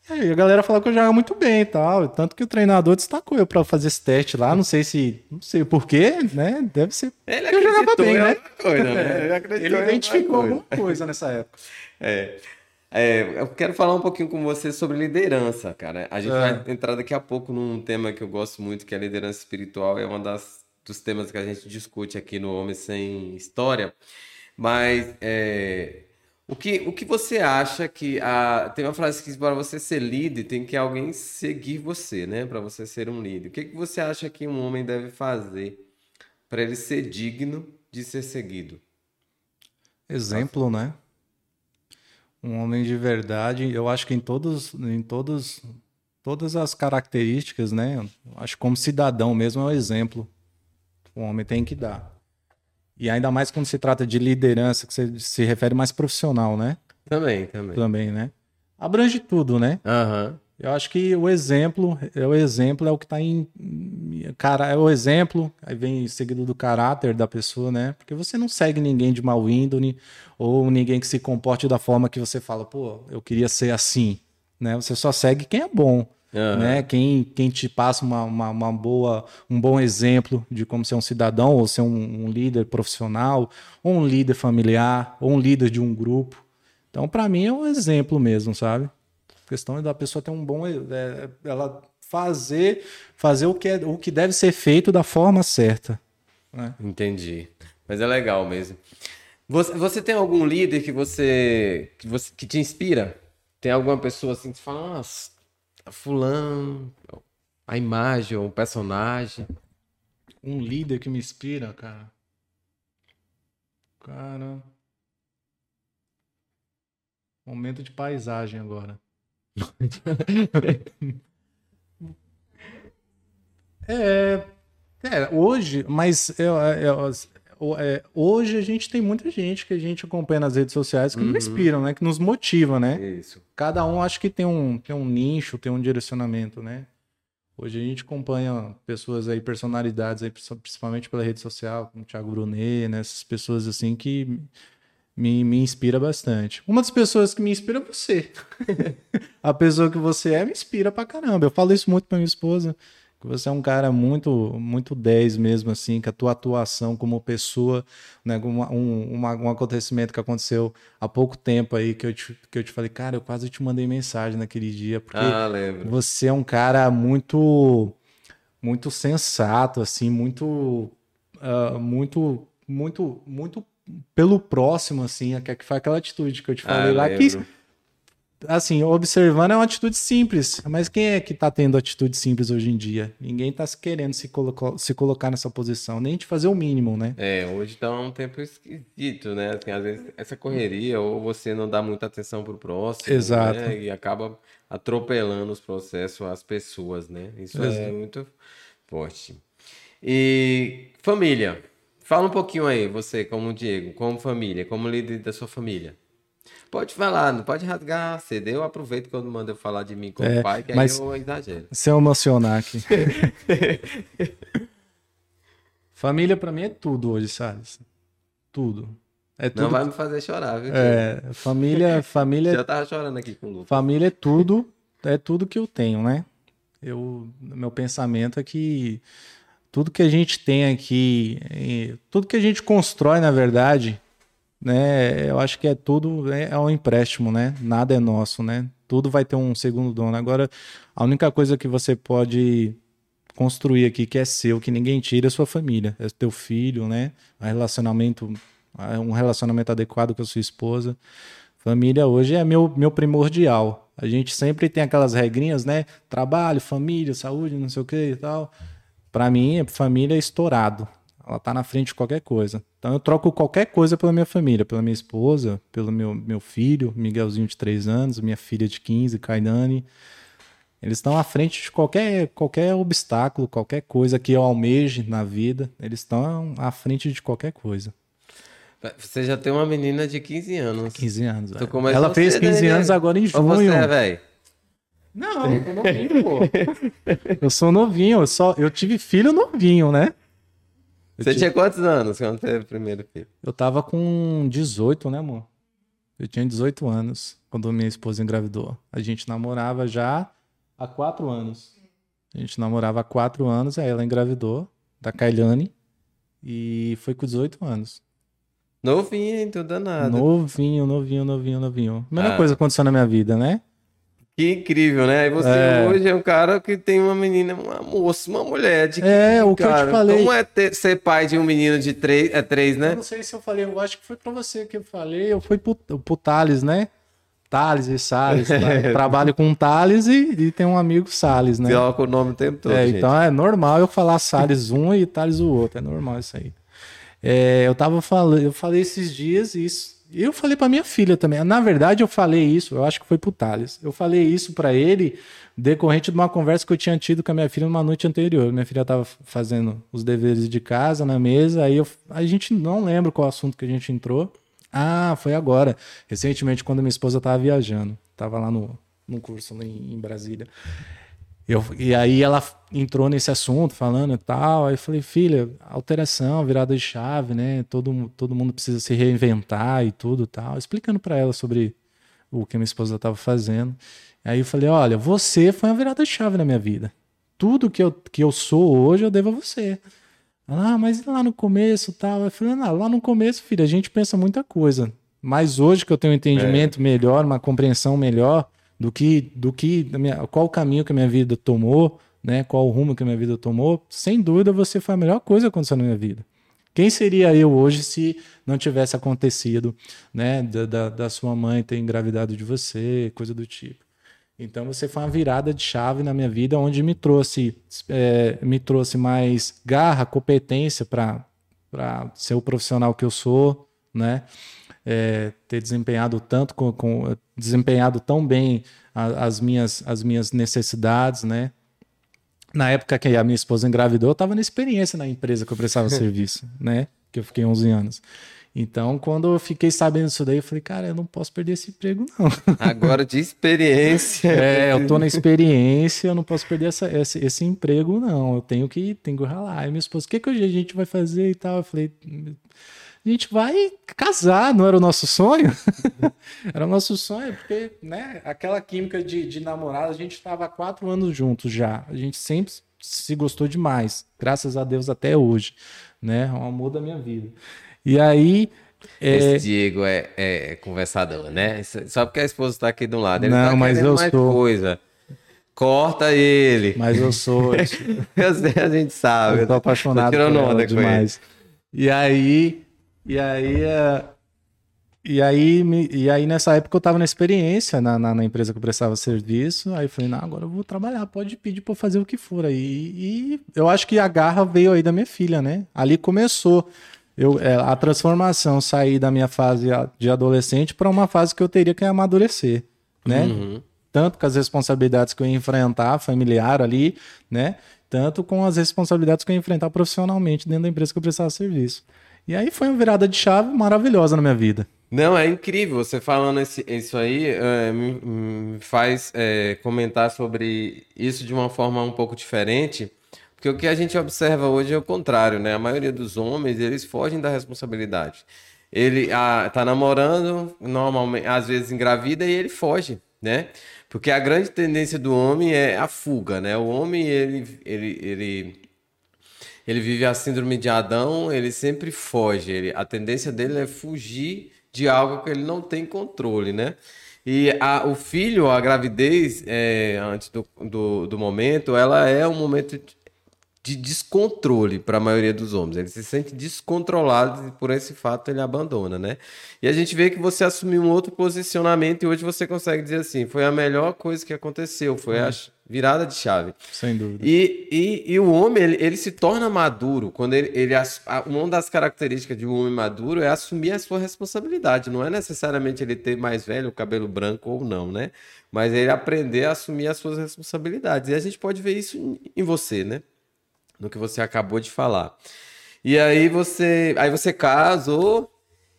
B: E aí a galera falou que eu jogava muito bem e tal. Tanto que o treinador destacou eu pra fazer esse teste lá. Não sei se. Não sei o porquê, né? Deve ser.
A: Ele
B: eu jogava bem,
A: em
B: né?
A: coisa, né? Ele
B: Ele identificou alguma coisa nessa época.
A: É. É, eu quero falar um pouquinho com você sobre liderança, cara. A gente
B: É.
A: vai entrar daqui a pouco num tema que eu gosto muito, que é a liderança espiritual. É um das, dos temas que a gente discute aqui no Homem Sem História. Mas é, o que, o que você acha que a, tem uma frase que para você ser líder tem que alguém seguir você, né? Para você ser um líder. O que, que você acha que um homem deve fazer para ele ser digno de ser seguido?
B: Exemplo, né? Um homem de verdade, eu acho que em todos, em todos, todas as características, né? Eu Acho que como cidadão mesmo é o exemplo. que O homem tem que dar. E ainda mais quando se trata de liderança, que você se refere mais profissional, né?
A: Também, também.
B: Também, né? Abrange tudo, né?
A: Aham.
B: Eu acho que o exemplo, é o exemplo é o que está em cara, é o exemplo, aí vem seguido do caráter da pessoa, né? Porque você não segue ninguém de mau índole ou ninguém que se comporte da forma que você fala, pô, eu queria ser assim, né? Você só segue quem é bom,
A: Aham.
B: né? Quem, quem te passa uma, uma, uma boa, um bom exemplo de como ser um cidadão ou ser um, um líder profissional, ou um líder familiar, ou um líder de um grupo. Então, para mim é um exemplo mesmo, sabe? A questão é da pessoa ter um bom. é, ela fazer, fazer o, que é, o que deve ser feito da forma certa. né?
A: Entendi. Mas é legal mesmo. Você, você tem algum líder que você, que você que te inspira? Tem alguma pessoa assim que você fala, ah, fulano, a imagem ou o personagem?
B: Um líder que me inspira, cara. Cara. Momento de paisagem agora. É. É, hoje, mas eu, eu, eu, é, hoje a gente tem muita gente que a gente acompanha nas redes sociais que
A: Uhum.
B: nos inspiram, né? Que nos motiva, né?
A: Isso.
B: Cada um acho que tem um, tem um nicho, tem um direcionamento, né? Hoje a gente acompanha pessoas aí, personalidades aí, principalmente pela rede social, como o Thiago Brunet, né? Essas pessoas assim que me, me inspira bastante. Uma das pessoas que me inspira é você. a pessoa que você é me inspira pra caramba. Eu falo isso muito pra minha esposa, que você é um cara muito, muito 10 mesmo, assim, que a tua atuação como pessoa, né? Um, uma- um acontecimento que aconteceu há pouco tempo aí, que eu, te, que eu te falei, cara, eu quase te mandei mensagem naquele dia, porque
A: Ah, lembro.
B: você é um cara muito muito sensato assim muito ah, muito muito muito pelo próximo assim que que foi aquela atitude que eu te falei
A: Ah,
B: lá que assim observando é uma atitude simples mas quem é que tá tendo atitude simples hoje em dia ninguém tá querendo se colocar se colocar nessa posição nem de fazer o mínimo né
A: É, hoje tá um tempo esquisito, né? Assim, às vezes essa correria, ou você não dá muita atenção pro próximo,
B: Exato.
A: né? E acaba atropelando os processos, as pessoas, né? Isso é
B: Exato.
A: muito forte. E família. Fala um pouquinho aí, você como Diego, como família, como líder da sua família. Pode falar, não pode rasgar CD, eu aproveito quando manda eu falar de mim como
B: É,
A: pai, que
B: mas-
A: aí eu exagero.
B: se eu emocionar aqui família pra mim é tudo hoje Salles tudo é tudo
A: Não vai me fazer chorar, viu?
B: É, família, família,
A: Já tava chorando aqui com o Lucas.
B: família é tudo, é tudo que eu tenho, né? Eu, meu pensamento é que tudo que a gente tem aqui, tudo que a gente constrói, na verdade, né? Eu acho que é tudo é, é um empréstimo, né? Nada é nosso, né? Tudo vai ter um segundo dono. Agora, a única coisa que você pode construir aqui que é seu, que ninguém tira, é sua família, é teu filho, né? Um relacionamento, um relacionamento adequado com a sua esposa. Família hoje é meu, meu primordial. A gente sempre tem aquelas regrinhas, né? Trabalho, família, saúde, não sei o que e tal. Pra mim, família é estourado. Ela tá na frente de qualquer coisa. Então eu troco qualquer coisa pela minha família, pela minha esposa, pelo meu, meu filho, Miguelzinho de 3 anos, minha filha de 15, Kaidani. Eles estão à frente de qualquer, qualquer obstáculo, qualquer coisa que eu almeje na vida. Eles estão à frente de qualquer coisa.
A: Você já tem uma menina de 15 anos.
B: 15 anos. Ela fez
A: cedo,
B: 15
A: né?
B: anos agora em
A: Ou você
B: junho.
A: é, velho?
B: Não, eu sou novinho, pô. Eu sou novinho, eu, só, eu tive filho novinho, né? Eu,
A: Você
B: tive-
A: tinha quantos anos quando teve o primeiro filho?
B: eu tava com 18, né, amor? Eu tinha 18 anos quando minha esposa engravidou. A gente namorava já há 4 anos. A gente namorava há 4 anos, aí ela engravidou da Kailane e foi com 18 anos.
A: Novinho, hein? Tudo danado.
B: Novinho, novinho, novinho, novinho. Melhor
A: Ah.
B: coisa que aconteceu na minha vida, né?
A: Que incrível, né? E você
B: É.
A: hoje é um cara que tem uma menina, uma moça, uma mulher de
B: É, o que eu te falei.
A: Como é ter- ser pai de um menino de três, é três,
B: Eu
A: né?
B: não sei se eu falei, eu acho que foi pra você que eu falei, eu fui pro, pro Thales, né? Thales e Salles. Eu trabalho com Thales e, e tem um amigo Salles, né?
A: Coloca o nome o tempo todo,
B: É, então é normal eu falar Salles um e Thales o outro, é normal isso aí. É, eu tava falando, eu falei esses dias isso. Eu falei pra minha filha também. Na verdade, eu falei isso, eu acho que foi pro Thales. Eu falei isso pra ele decorrente de uma conversa que eu tinha tido com a minha filha numa noite anterior. Minha filha tava fazendo os deveres de casa na mesa, aí eu, a gente não lembra qual assunto que a gente entrou. Ah, foi agora. Recentemente, quando minha esposa tava viajando. Tava lá no, no curso em, em Brasília. Eu, e aí ela entrou nesse assunto, falando e tal. Aí eu falei, filha, alteração, virada de chave, né? Todo, todo mundo precisa se reinventar e tudo e tal. Explicando pra ela sobre o que minha esposa estava fazendo. Aí eu falei, olha, você foi uma virada de chave na minha vida. Tudo que eu, que eu sou hoje, eu devo a você. Ela, Ah, mas lá no começo tal. Eu falei, não, lá no começo, filha, a gente pensa muita coisa. Mas hoje que eu tenho um entendimento melhor, uma compreensão melhor do que, do que minha- qual o caminho que a minha vida tomou, né? Qual o rumo que a minha vida tomou, sem dúvida você foi a melhor coisa que aconteceu na minha vida. Quem seria eu hoje se não tivesse acontecido, né? Da, da, da sua mãe ter engravidado de você, coisa do tipo. Então você foi uma virada de chave na minha vida, onde me trouxe, é, me trouxe mais garra, competência para ser o profissional que eu sou, né? É, ter desempenhado tanto com, com- desempenhado tão bem a- as minhas as minhas necessidades, né? na época que a minha esposa engravidou, eu estava na experiência na empresa que eu prestava serviço, né? Que eu fiquei 11 anos. Então, quando eu fiquei sabendo disso daí, eu falei, cara, eu não posso perder esse emprego, não.
A: Agora, de experiência.
B: é, eu tô na experiência, eu não posso perder essa, esse, esse emprego, não. Eu tenho que, tenho que ralar. Aí minha esposa, o que, que a gente vai fazer e tal? Eu falei, a gente vai casar, não era o nosso sonho? era o nosso sonho, porque, né, aquela química de, de namorado, a gente estava há quatro anos juntos já. A gente sempre se gostou demais, graças a Deus até hoje, né? É um amor da minha vida. E aí.
A: É... Esse Diego é, é, conversador, né? Só porque a esposa está aqui do lado. Ele
B: não,
A: tá
B: mas eu mais sou.
A: coisa. Corta ele.
B: Mas eu sou.
A: a gente sabe.
B: Eu tô apaixonado
A: tô por ela
B: demais. E aí. E aí. É, e aí, e aí, nessa época, eu tava na experiência na, na, na, empresa que eu prestava serviço. Aí eu falei, não, agora eu vou trabalhar, pode pedir pra fazer o que for aí. E eu acho que a garra veio aí da minha filha, né? Ali começou eu, é, a transformação sair da minha fase de adolescente para uma fase que eu teria que amadurecer, né? Uhum. Tanto com as responsabilidades que eu ia enfrentar familiar ali, né? Tanto com as responsabilidades que eu ia enfrentar profissionalmente dentro da empresa que eu prestava serviço. E aí foi uma virada de chave maravilhosa na minha vida.
A: Não, é incrível. Você falando esse, isso aí é, me, me, faz é, comentar sobre isso de uma forma um pouco diferente porque o que a gente observa hoje é o contrário, né? A maioria dos homens, eles fogem da responsabilidade. Ele ah, tá namorando, normalmente, às vezes engravida e ele foge, né? Porque a grande tendência do homem é a fuga, né? O homem, ele, ele, ele, ele vive a síndrome de Adão, ele sempre foge. Ele, a tendência dele é fugir de algo que ele não tem controle, né? E a, o filho, a gravidez, é, antes do, do, do momento, ela é um momento de descontrole para a maioria dos homens. Ele se sente descontrolado e por esse fato ele abandona, né? E a gente vê que você assumiu um outro posicionamento e hoje você consegue dizer assim, foi a melhor coisa que aconteceu, foi a virada de chave.
B: Sem dúvida.
A: E, e, e o homem, ele, ele, se torna maduro quando ele, ele... Uma das características de um homem maduro é assumir a sua responsabilidade. Não é necessariamente ele ter mais velho, cabelo branco ou não, né? Mas ele aprender a assumir as suas responsabilidades. E a gente pode ver isso em, em você, né? No que você acabou de falar. E aí você, aí você casou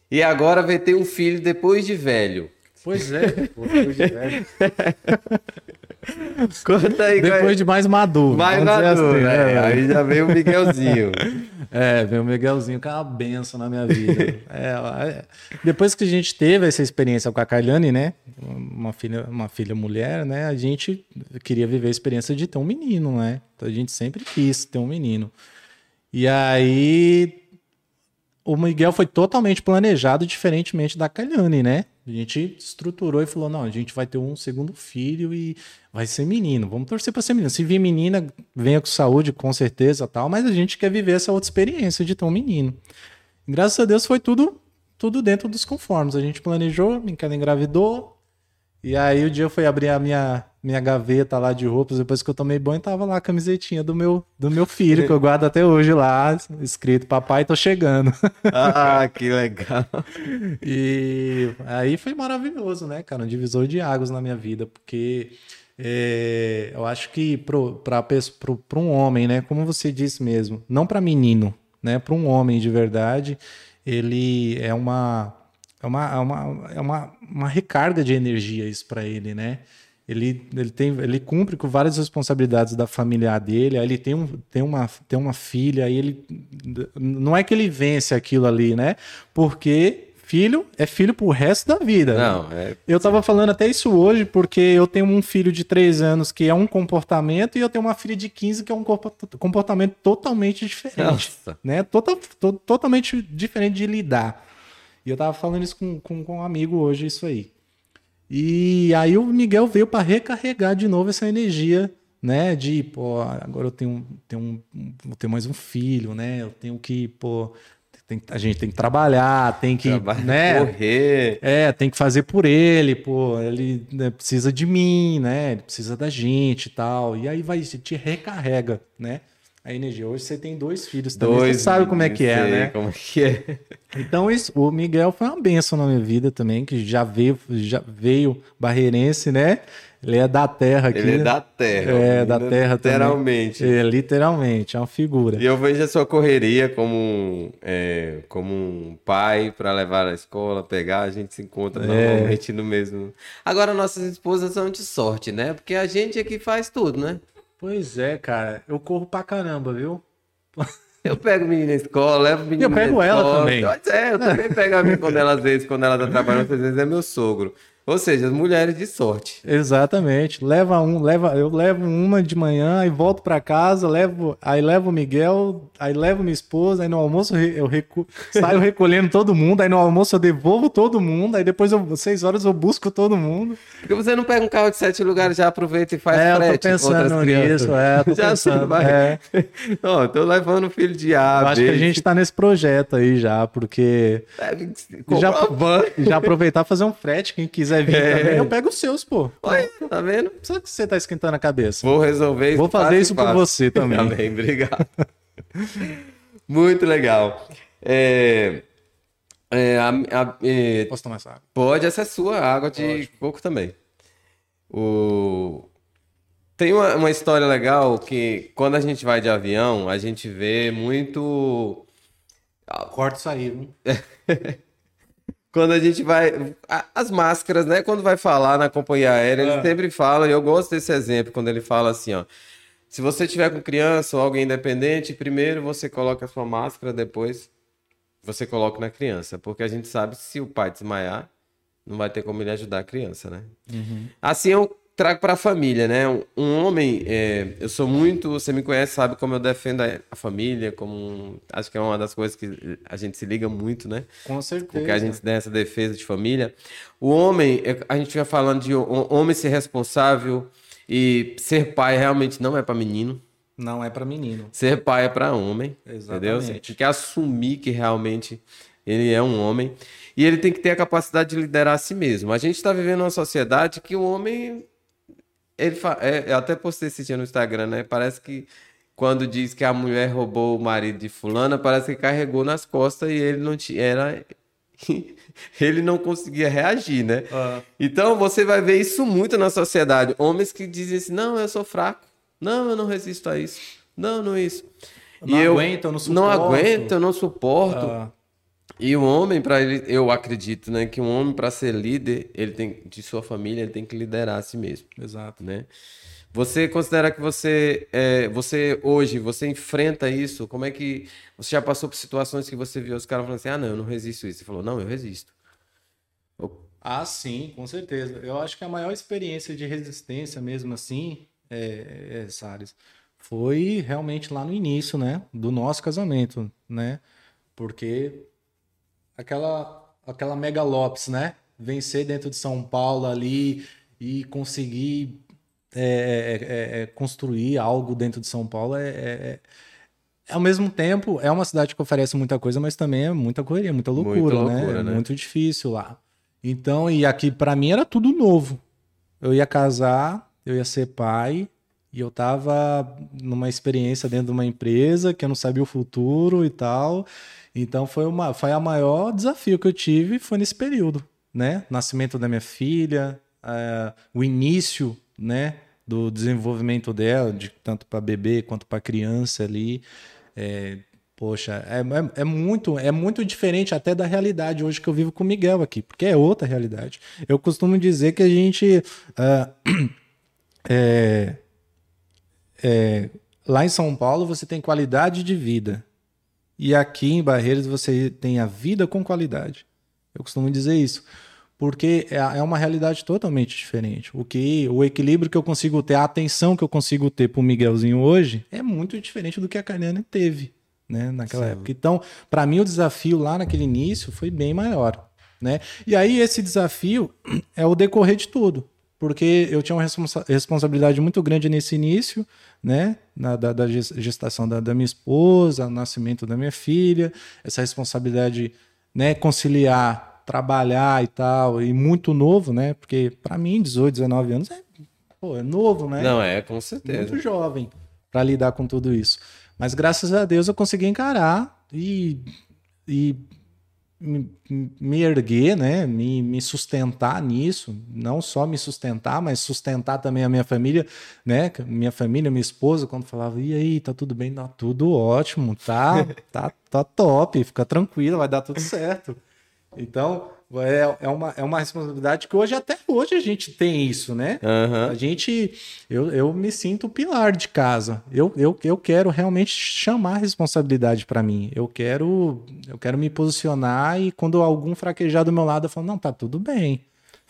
A: e agora vai ter um filho depois de velho.
B: Pois é, depois de velho.
A: Conta aí.
B: Depois de mais maduro.
A: Mais maduro, assim, né? Aí já veio o Miguelzinho.
B: é, veio o Miguelzinho, que é uma benção na minha vida. é, é, depois que a gente teve essa experiência com a Carliane, né? Uma filha, uma filha mulher, né? A gente queria viver a experiência de ter um menino, né? Então a gente sempre quis ter um menino. E aí o Miguel foi totalmente planejado diferentemente da Carliane, né? A gente estruturou e falou: não, a gente vai ter um segundo filho e vai ser menino. Vamos torcer para ser menino. Se vir menina, venha com saúde, com certeza, tal. Mas a gente quer viver essa outra experiência de ter um menino. Graças a Deus foi tudo, tudo dentro dos conformes. A gente planejou, minha engravidou. E aí o dia eu fui abrir a minha minha gaveta lá de roupas, depois que eu tomei banho, tava lá a camisetinha do meu, do meu filho, que eu guardo até hoje lá, escrito, papai, tô chegando.
A: Ah, que legal.
B: E aí foi maravilhoso, né, cara, um divisor de águas na minha vida, porque é, eu acho que para um homem, né, como você disse mesmo, não para menino, né, para um homem de verdade, ele é uma é uma, é uma, é uma, uma recarga de energia isso para ele, né? Ele, ele, tem, ele cumpre com várias responsabilidades da família dele, aí ele tem, um, tem, uma, tem uma filha, aí ele. Não é que ele vence aquilo ali, né? Porque filho é filho pro resto da vida.
A: Não, é...
B: Eu tava falando até isso hoje, porque eu tenho um filho de 3 anos que é um comportamento e eu tenho uma filha de 15 que é um comportamento totalmente diferente. Nossa. Né? Total, to, totalmente diferente de lidar. E eu tava falando isso com, com, com um amigo hoje, isso aí. E aí o Miguel veio para recarregar de novo essa energia, né? De, pô, agora eu tenho, tenho, vou ter mais um filho, né? Eu tenho que, pô, tem, a gente tem que trabalhar, tem que, Trabalho, né?
A: Correr.
B: É, tem que fazer por ele, pô, ele né, precisa de mim, né? Ele precisa da gente e tal. E aí vai, te recarrega, né? A energia. Hoje você tem dois filhos também. Dois, você sabe como é que é, né?
A: Como que é.
B: Então, isso, o Miguel foi uma benção na minha vida também, que já veio, já veio barreirense, né? Ele é da terra aqui.
A: Ele é da terra.
B: É, da terra também.
A: Literalmente.
B: É, literalmente, é uma figura.
A: E eu vejo a sua correria como, é, como um pai para levar na escola, pegar, a gente se encontra
B: É.
A: normalmente no mesmo. Agora, nossas esposas são de sorte, né? Porque a gente é que faz tudo, né?
B: Pois é, cara. Eu corro pra caramba, viu?
A: Eu pego menina na escola, levo menina
B: Eu pego ela também.
A: É, eu também pego a minha quando ela, às vezes, quando ela tá trabalhando, às vezes é meu sogro. Ou seja, as mulheres de sorte.
B: Exatamente. Leva um, leva, eu levo uma de manhã, aí volto pra casa, levo, aí levo o Miguel, aí levo minha esposa, aí no almoço eu re- eu recu- saio recolhendo todo mundo, aí no almoço eu devolvo todo mundo, aí depois eu, seis horas eu busco todo mundo.
A: Porque você não pega um carro de sete lugares, já aproveita e faz
B: é, eu tô
A: frete com outras
B: pensando nisso, é, tô
A: Já
B: pensando.
A: vai.
B: é.
A: Ó, tô levando o filho de A,
B: eu acho que a gente tá nesse projeto aí já, porque
A: deve
B: Já- já aproveitar e fazer um frete, quem quiser vir
A: É.
B: também, eu pego os seus, pô.
A: Olha, tá vendo?
B: Precisa que você tá esquentando a cabeça.
A: Vou resolver isso.
B: Vou fazer isso por você também.
A: Amém, obrigado. Muito legal. É, é, a- a- é,
B: Posso tomar essa água?
A: pode, essa é sua água de coco também. O... Tem uma, uma história legal que quando a gente vai de avião, a gente vê muito.
B: Corta isso aí, viu?
A: Quando a gente vai. As máscaras, né? Quando vai falar na companhia aérea, ele
B: É.
A: sempre fala, e eu gosto desse exemplo, quando ele fala assim, ó. Se você tiver com criança ou alguém independente, primeiro você coloca a sua máscara, depois você coloca na criança. Porque a gente sabe que se o pai desmaiar, não vai ter como ele ajudar a criança, né? Assim eu trago para a família, né? Um, um homem, é, eu sou muito, você me conhece, sabe como eu defendo a, família, como acho que é uma das coisas que a gente se liga muito, né?
B: Com certeza.
A: Porque a gente tem essa defesa de família. O homem, a gente fica falando de ho- homem ser responsável e ser pai realmente não é para menino.
B: Não é pra menino.
A: Ser pai é para homem.
B: Exatamente.
A: Entendeu? Você tem que assumir que realmente ele é um homem. E ele tem que ter a capacidade de liderar a si mesmo. A gente está vivendo uma sociedade que o homem. Ele fa... é, eu até postei esse dia no Instagram, né? Parece que quando diz que a mulher roubou o marido de fulana, parece que carregou nas costas e ele não tinha. Era... ele não conseguia reagir, né?
B: Ah.
A: Então você vai ver isso muito na sociedade. Homens que dizem assim: não, eu sou fraco. Não, eu não resisto a isso. Não, não isso.
B: Não aguento, eu não
A: Não
B: suporto.
A: aguento, eu não suporto.
B: Ah,
A: E o homem, para ele, eu acredito, né, que um homem para ser líder, ele tem de sua família, ele tem que liderar a si mesmo,
B: exato.
A: né? Você considera que você, é, você hoje, você enfrenta isso? Como é que você já passou por situações que você viu os caras falando assim, ah, não, eu não resisto a isso. Você falou, não, eu resisto.
B: Ah, sim, com certeza. Eu acho que a maior experiência de resistência mesmo assim, é, é, Salles, foi realmente lá no início, né? Do nosso casamento, né? Porque aquela, aquela Mega Lopes, né? Vencer dentro de São Paulo ali e conseguir é, é, é, é, construir algo dentro de São Paulo é, é, é- ao mesmo tempo, é uma cidade que oferece muita coisa, mas também é muita correria, muita loucura,
A: Muita
B: né?
A: loucura,
B: É
A: né?
B: muito difícil lá. Então, e aqui pra mim era tudo novo. Eu ia casar, eu ia ser pai, e eu tava numa experiência dentro de uma empresa que eu não sabia o futuro e tal. Então foi uma foi a maior desafio que eu tive foi nesse período, né? Nascimento da minha filha, eh, o início, né, do desenvolvimento dela, de tanto para bebê quanto para criança ali. É, poxa, é, é, é muito é muito diferente até da realidade hoje que eu vivo com o Miguel aqui, porque é outra realidade. Eu costumo dizer que a gente é, é, lá em São Paulo você tem qualidade de vida e aqui em Barreiras você tem a vida com qualidade. Eu costumo dizer isso porque é é uma realidade totalmente diferente. O que o equilíbrio que eu consigo ter, a atenção que eu consigo ter para o Miguelzinho hoje é muito diferente do que a Carliane teve, né, naquela
A: Sim.
B: época. Então, para mim o desafio lá naquele início foi bem maior, né? E aí esse desafio é o decorrer de tudo, porque eu tinha uma responsa- responsabilidade muito grande nesse início, né, na, da, da ges- gestação da, da minha esposa, nascimento da minha filha, essa responsabilidade, né, conciliar trabalhar e tal, e muito novo, né? Porque para mim, 18, 19 anos é, pô, é novo, né?
A: Não, é, com certeza.
B: muito jovem para lidar com tudo isso. Mas graças a Deus eu consegui encarar e, e me, me erguer, né? Me, me sustentar nisso, não só me sustentar, mas sustentar também a minha família, né? Minha família, minha esposa, quando falava, e aí, tá tudo bem? Tá tudo ótimo, tá, tá, tá top, fica tranquilo, vai dar tudo certo. Então, é, é, uma, é uma responsabilidade que hoje, até hoje, a gente tem isso, né?
A: Aham.
B: A gente, eu, eu me sinto o pilar de casa. Eu, eu, eu quero realmente chamar a responsabilidade para mim. Eu quero, eu quero me posicionar e quando algum fraquejar do meu lado, eu falo, não, tá tudo bem.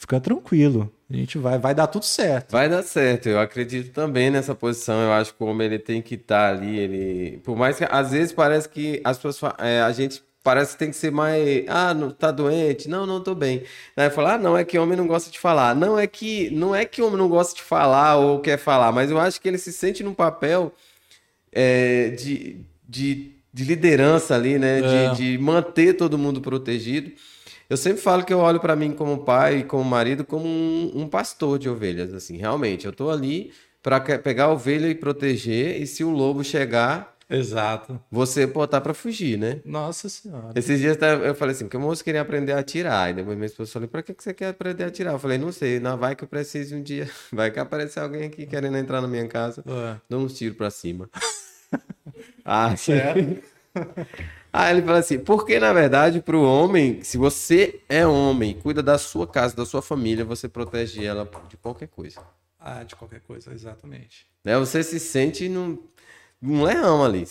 B: Fica tranquilo. A gente vai, vai dar tudo certo.
A: Vai dar certo, eu acredito também nessa posição. Eu acho que o homem ele tem que estar ali, ele, por mais que às vezes parece que as pessoas, é, a gente parece que tem que ser mais, ah, não tá doente, não, não tô bem. Aí fala, ah, não é que homem não gosta de falar. Não é que não é que homem não gosta de falar ou quer falar, mas eu acho que ele se sente num papel é, de, de, de liderança ali, né?
B: É.
A: De, de manter todo mundo protegido. Eu sempre falo que eu olho para mim como pai e como marido como um, um pastor de ovelhas, assim, realmente. Eu tô ali para pegar a ovelha e proteger, e se o lobo chegar,
B: Exato.
A: você botar para fugir, né?
B: Nossa senhora.
A: Esses dias tá- eu falei assim, que o moço queria aprender a atirar. E depois minha esposa falou, pra que você quer aprender a atirar? Eu falei, não sei, não vai que eu precise um dia. Vai que aparecer alguém aqui querendo entrar na minha casa,
B: É.
A: dou uns tiros pra cima. ah,
B: Certo.
A: Aí ele fala assim, porque na verdade pro homem, se você é homem, cuida da sua casa, da sua família, você protege ela de qualquer coisa.
B: Ah, de qualquer coisa, exatamente.
A: Né? Você se sente num, um leão ali.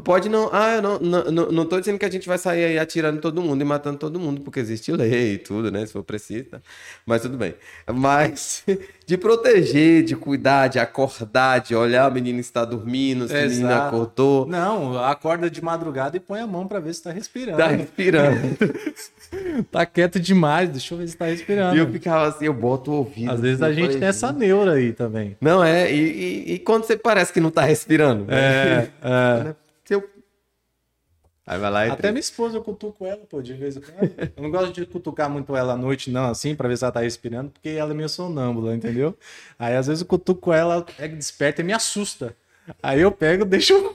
A: Pode não. Ah, eu não, não, não, tô dizendo que a gente vai sair aí atirando todo mundo e matando todo mundo, porque existe lei e tudo, né? Se for preciso. tá? Mas tudo bem. Mas de proteger, de cuidar, de acordar, de olhar o menino está dormindo, se o menino
B: Exato.
A: acordou.
B: Não, acorda de madrugada e põe a mão pra ver se tá respirando.
A: Tá respirando.
B: Tá quieto demais, deixa eu ver se tá respirando.
A: E eu ficava assim, eu boto o ouvido.
B: Às vezes
A: assim,
B: a
A: eu
B: gente tem essa neura aí também.
A: Não, é, e, e, e quando você parece que não tá respirando?
B: É, é.
A: Né? Se eu- Aí vai lá e
B: Até minha esposa eu cutuco ela, pô, de vez em quando. Eu não gosto de cutucar muito ela à noite, não, assim, pra ver se ela tá respirando, porque ela é meio sonâmbula, entendeu? Aí às vezes eu cutuco ela, ela pega, desperta e me assusta. Aí eu pego, deixo.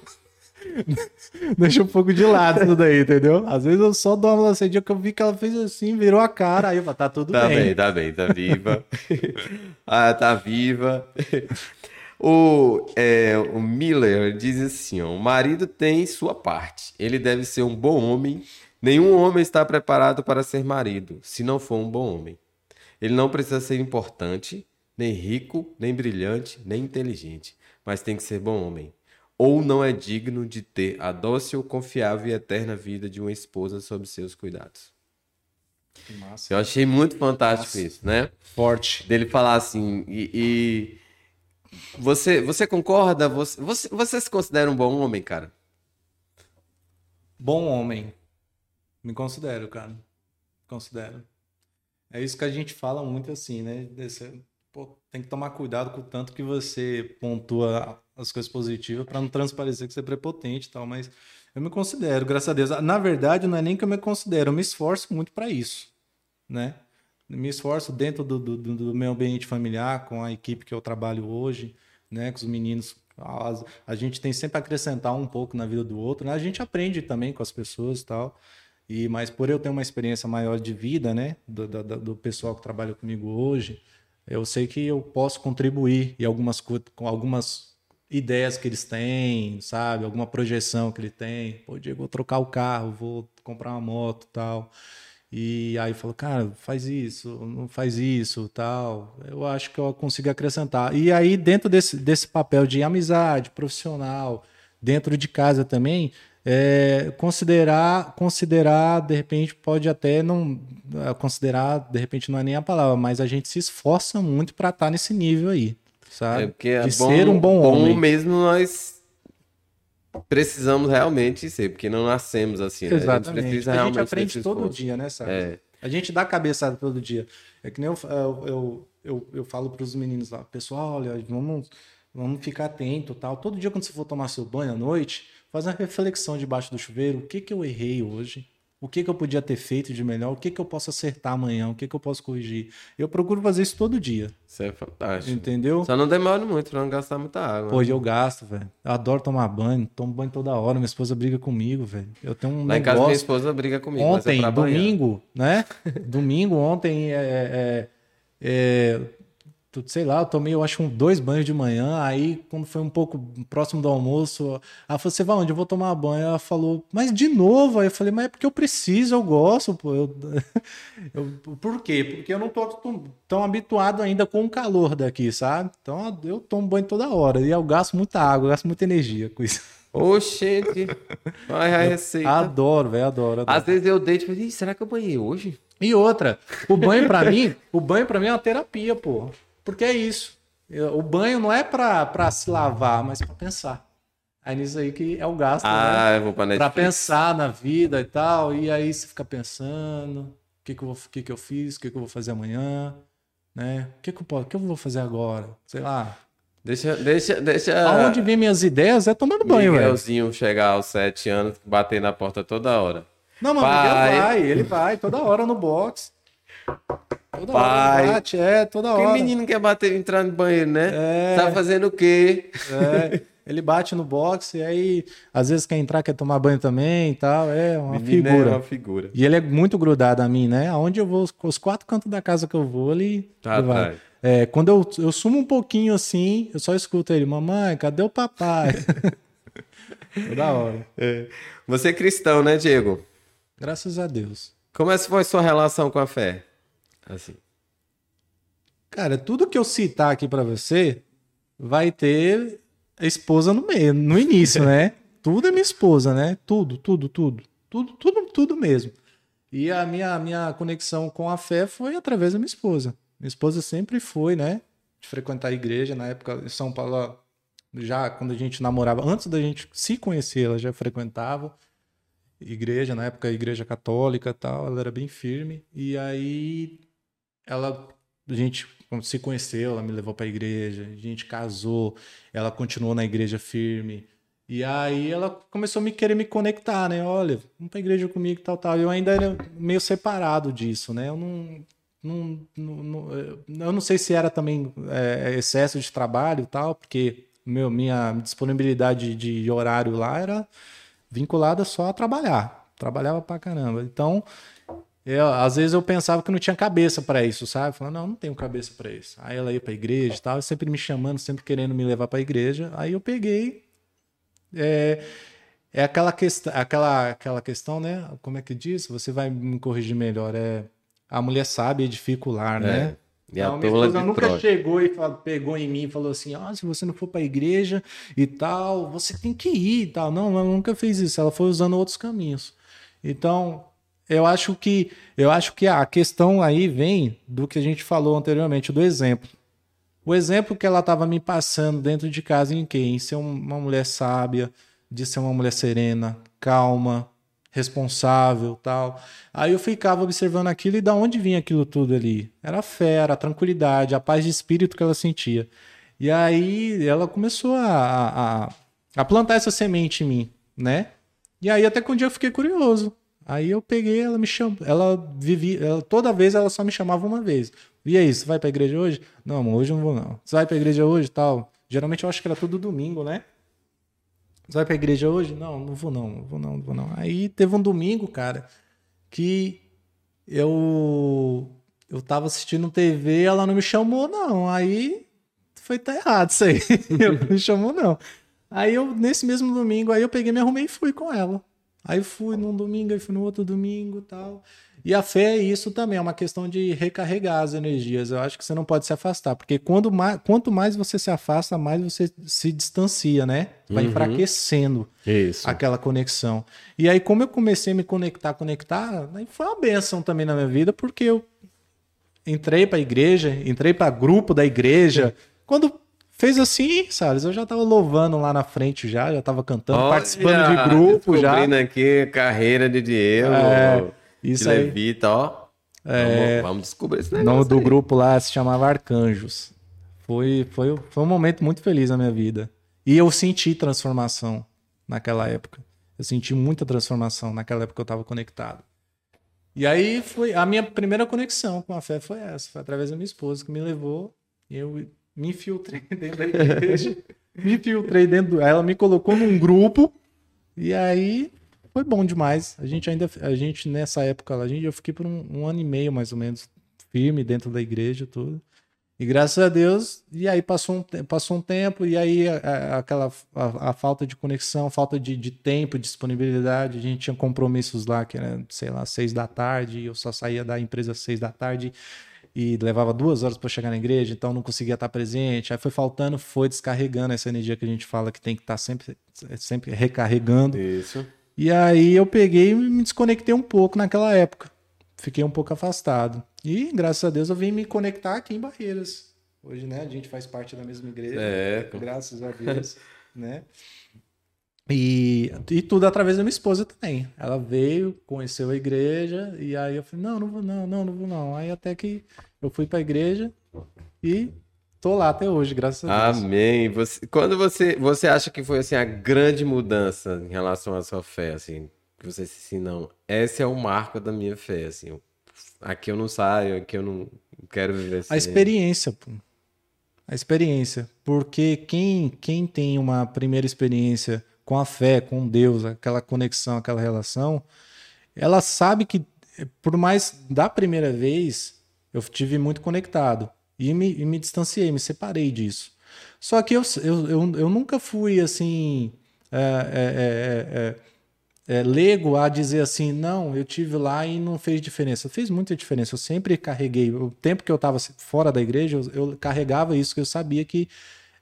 B: deixo um pouco de lado tudo aí, entendeu? Às vezes eu só dou uma lancedinha que eu vi que ela fez assim, virou a cara, aí eu falo, tá tudo
A: Tá
B: bem.
A: bem, tá bem, tá viva. ah, tá viva. O, é, o Miller diz assim: ó, o marido tem sua parte. Ele deve ser um bom homem. Nenhum homem está preparado para ser marido, se não for um bom homem. Ele não precisa ser importante, nem rico, nem brilhante, nem inteligente, mas tem que ser bom homem. Ou não é digno de ter a dócil, confiável e eterna vida de uma esposa sob seus cuidados.
B: Que massa.
A: Eu achei muito fantástico
B: Nossa.
A: isso, né?
B: Forte.
A: Dele falar assim, e, e você, você concorda? Você, você, você se considera um bom homem, cara?
B: Bom homem. Me considero, cara. Considero. É isso que a gente fala muito assim, né? Desse- pô, tem que tomar cuidado com o tanto que você pontua as coisas positivas para não transparecer que você é prepotente e tal, mas eu me considero, graças a Deus. Na verdade, não é nem que eu me considero, eu me esforço muito para isso, né? Me esforço dentro do, do, do- meu ambiente familiar, com a equipe que eu trabalho hoje, né? Com os meninos. A, gente tem sempre a acrescentar um pouco na vida do outro, né? A gente aprende também com as pessoas e tal. E, mas por eu ter uma experiência maior de vida, né? Do, do, do pessoal que trabalha comigo hoje, eu sei que eu posso contribuir em algumas com algumas ideias que eles têm, sabe? Alguma projeção que ele tem. Pô, Diego, vou trocar o carro, vou comprar uma moto tal. E aí falou, cara, faz isso, não faz isso, tal. Eu acho que eu consigo acrescentar. E aí, dentro desse, desse papel de amizade, profissional, dentro de casa também, é, considerar, considerar, de repente, pode até não. é, Considerar, de repente, não é nem a palavra, mas a gente se esforça muito para estar nesse nível aí, sabe?
A: É porque é
B: de
A: bom,
B: ser um bom homem.
A: mesmo nós precisamos realmente ser, porque não nascemos assim, né?
B: Exatamente.
A: A gente precisa
B: a gente aprende todo
A: esforço.
B: dia, né, sabe?
A: É.
B: A gente dá cabeçada todo dia. É que nem eu, eu, eu, eu, eu falo para os meninos lá, pessoal, olha, vamos, vamos ficar atento tal. Todo dia quando você for tomar seu banho à noite, faz uma reflexão debaixo do chuveiro. O que, que eu errei hoje? O que, que eu podia ter feito de melhor? O que, que eu posso acertar amanhã? O que, que eu posso corrigir? Eu procuro fazer isso todo dia.
A: Isso é fantástico.
B: Entendeu?
A: Só não demora muito pra não gastar muita água.
B: Pô, eu gasto, velho. Eu adoro tomar banho, tomo banho toda hora. Minha esposa briga comigo, velho. Eu tenho um
A: Lá em casa minha
B: negócio.
A: esposa briga comigo. é
B: Ontem,
A: banhar.
B: domingo, né? domingo, ontem, é, é, é, tu- sei lá, eu tomei, eu acho, um, dois banhos de manhã. Aí, quando foi um pouco próximo do almoço, ela falou: Você vai onde? Eu vou tomar banho. Ela falou: Mas de novo? Aí eu falei: Mas é porque eu preciso, eu gosto, pô. Eu, eu- por quê? Porque eu não tô tão, tão habituado ainda com o calor daqui, sabe? Então eu tomo banho toda hora. E eu gasto muita água, eu gasto muita energia com isso.
A: Oxente. Vai a receita.
B: Adoro, velho, adoro, adoro.
A: Às vezes eu deito e falo, "Ih, será que eu banhei hoje?
B: E outra, o banho pra mim, o banho para mim é uma terapia, pô. Porque é isso. O banho não é pra se lavar, mas pra pensar. Aí nisso aí que é o gasto, né?
A: Ah, eu vou Netflix.
B: pensar na vida e tal. E aí você fica pensando, o que que eu, vou, que que eu fiz, o que que eu vou fazer amanhã, né? O que que eu, posso, o que eu vou fazer agora? Sei lá.
A: Deixa, deixa, deixa.
B: Aonde vem minhas ideias é tomando banho, velho.
A: Miguelzinho chegar aos sete anos, bater na porta toda hora.
B: Não, mas. Miguel vai, ele vai toda hora no box. Toda
A: Pai.
B: hora bate, é, toda
A: Que
B: hora.
A: menino quer bater, entrar no banheiro, né?
B: É.
A: Tá fazendo o quê?
B: É, ele bate no boxe e aí às vezes quer entrar, quer tomar banho também e tal. É uma
A: Menino é
B: figura.
A: uma figura.
B: E ele é muito grudado a mim, né? Aonde eu vou, os- quatro cantos da casa que eu vou, ele,
A: Tá
B: ele vai.
A: atrás.
B: É, quando eu, eu sumo um pouquinho assim, eu só escuto ele, mamãe, cadê o papai? Toda hora.
A: Você é cristão, né, Diego?
B: Graças a Deus.
A: Como é que foi sua relação com a fé? Assim.
B: Cara, tudo que eu citar aqui pra você vai ter a esposa no meio, no início, né? tudo é minha esposa, né? Tudo, tudo, tudo. Tudo, tudo, tudo mesmo. E a minha, minha conexão com a fé foi através da minha esposa. Minha esposa sempre foi, né? De frequentar a igreja. Na época em São Paulo, já quando a gente namorava, antes da gente se conhecer, ela já frequentava igreja, na época a igreja católica tal, ela era bem firme. E aí ela a gente se conheceu, ela me levou para a igreja, a gente casou, ela continuou na igreja firme. E aí ela começou a me querer me conectar, né? Olha, vamos pra igreja comigo, tal, tal. Eu ainda era meio separado disso, né? Eu não, não, não, não- eu não sei se era também é, excesso de trabalho e tal, porque meu, minha disponibilidade de horário lá era vinculada só a trabalhar. Trabalhava pra caramba. Então, eu, às vezes eu pensava que não tinha cabeça para isso, sabe? Falando, não, não tenho cabeça para isso. Aí ela ia pra igreja e tal, sempre me chamando, sempre querendo me levar pra igreja. Aí eu peguei. É, é aquela, questão, aquela, aquela questão, né? Como é que diz? Você vai me corrigir melhor. É a mulher sábia edifica o lar, né?
A: E a
B: Não, minha esposa nunca
A: Troia.
B: chegou e fal- pegou em mim e falou assim: ah, se você não for pra igreja e tal, você tem que ir e tal. Não, ela nunca fez isso. Ela foi usando outros caminhos. Então, eu acho que eu acho que a questão aí vem do que a gente falou anteriormente, do exemplo. O exemplo que ela estava me passando dentro de casa em quem? Em ser um- uma mulher sábia, de ser uma mulher serena, calma, responsável, tal. Aí eu ficava observando aquilo e da onde vinha aquilo tudo ali? Era a era a tranquilidade, a paz de espírito que ela sentia. E aí ela começou a, a, a plantar essa semente em mim, né? E aí até que um dia eu fiquei curioso. Aí eu peguei, ela me chamou, ela vivia, ela- toda vez ela só me chamava uma vez. E aí, você vai pra igreja hoje? Não, amor, hoje eu não vou não. Você vai pra igreja hoje, tal? Geralmente eu acho que era tudo domingo, né? Você vai pra igreja hoje? Não, não vou não, não vou não, não vou não. Aí teve um domingo, cara, que eu eu tava assistindo TV, ela não me chamou não. Aí foi tá errado isso aí. não me chamou não. Aí eu nesse mesmo domingo, aí eu peguei, me arrumei e fui com ela. Aí fui num domingo, aí fui no outro domingo, tal. E a fé é isso também, é uma questão de recarregar as energias. Eu acho que você não pode se afastar, porque quando mais, quanto mais você se afasta, mais você se distancia, né? Vai
A: Uhum.
B: enfraquecendo
A: Isso.
B: aquela conexão. E aí, como eu comecei a me conectar, conectar, foi uma benção também na minha vida, porque eu entrei para a igreja, entrei para grupo da igreja. Quando fez assim, Salles, eu já tava louvando lá na frente já, já tava cantando,
A: Olha,
B: participando de grupo já.
A: Descobrindo aqui carreira de Diego.
B: É,
A: de
B: isso aí.
A: Levita, ó.
B: É.
A: Vamos, vamos descobrir esse
B: O
A: negócio.
B: nome do
A: aí.
B: grupo lá se chamava Arcanjos. Foi, foi, foi um momento muito feliz na minha vida. E eu senti transformação naquela época. Eu senti muita transformação naquela época que eu estava conectado. E aí foi a minha primeira conexão com a fé foi essa, foi através da minha esposa que me levou. E eu me infiltrei dentro da igreja, me infiltrei dentro, ela me colocou num grupo e aí foi bom demais. A gente ainda, a gente nessa época, a gente eu fiquei por um, um ano e meio mais ou menos firme dentro da igreja tudo. E graças a Deus, e aí passou um, passou um tempo, e aí a, a, aquela a, a, falta de conexão, falta de, de tempo, disponibilidade, a gente tinha compromissos lá que era, sei lá, seis da tarde, eu só saía da empresa às seis da tarde e levava duas horas para chegar na igreja, então não conseguia estar presente. Aí foi faltando, foi descarregando essa energia que a gente fala que tem que estar sempre, sempre recarregando.
A: Isso.
B: E aí eu peguei e me desconectei um pouco naquela época. Fiquei um pouco afastado. E, graças a Deus, eu vim me conectar aqui em Barreiras. Hoje, né, a gente faz parte da mesma igreja.
A: É.
B: Graças a Deus, né? E, e tudo através da minha esposa também. Ela veio, conheceu a igreja, e aí eu falei, não, não vou não, não, não vou não. Aí até que eu fui para a igreja e tô lá até hoje, graças a
A: Deus. Amém. Você, quando você, você acha que foi assim a grande mudança em relação à sua fé, assim, que você disse assim, não, esse é o marco da minha fé, assim, aqui eu não saio, aqui eu não quero viver assim.
B: A experiência, pô. A experiência. Porque quem, quem tem uma primeira experiência com a fé, com Deus, aquela conexão, aquela relação, ela sabe que, por mais da primeira vez, eu tive muito conectado. E me, e me distanciei, me separei disso. Só que eu, eu, eu, eu nunca fui assim. É, é, é, lego a dizer assim, não, eu tive lá e não fez diferença. Fez muita diferença. Eu sempre carreguei. O tempo que eu estava fora da igreja, eu, eu, carregava isso, que eu sabia que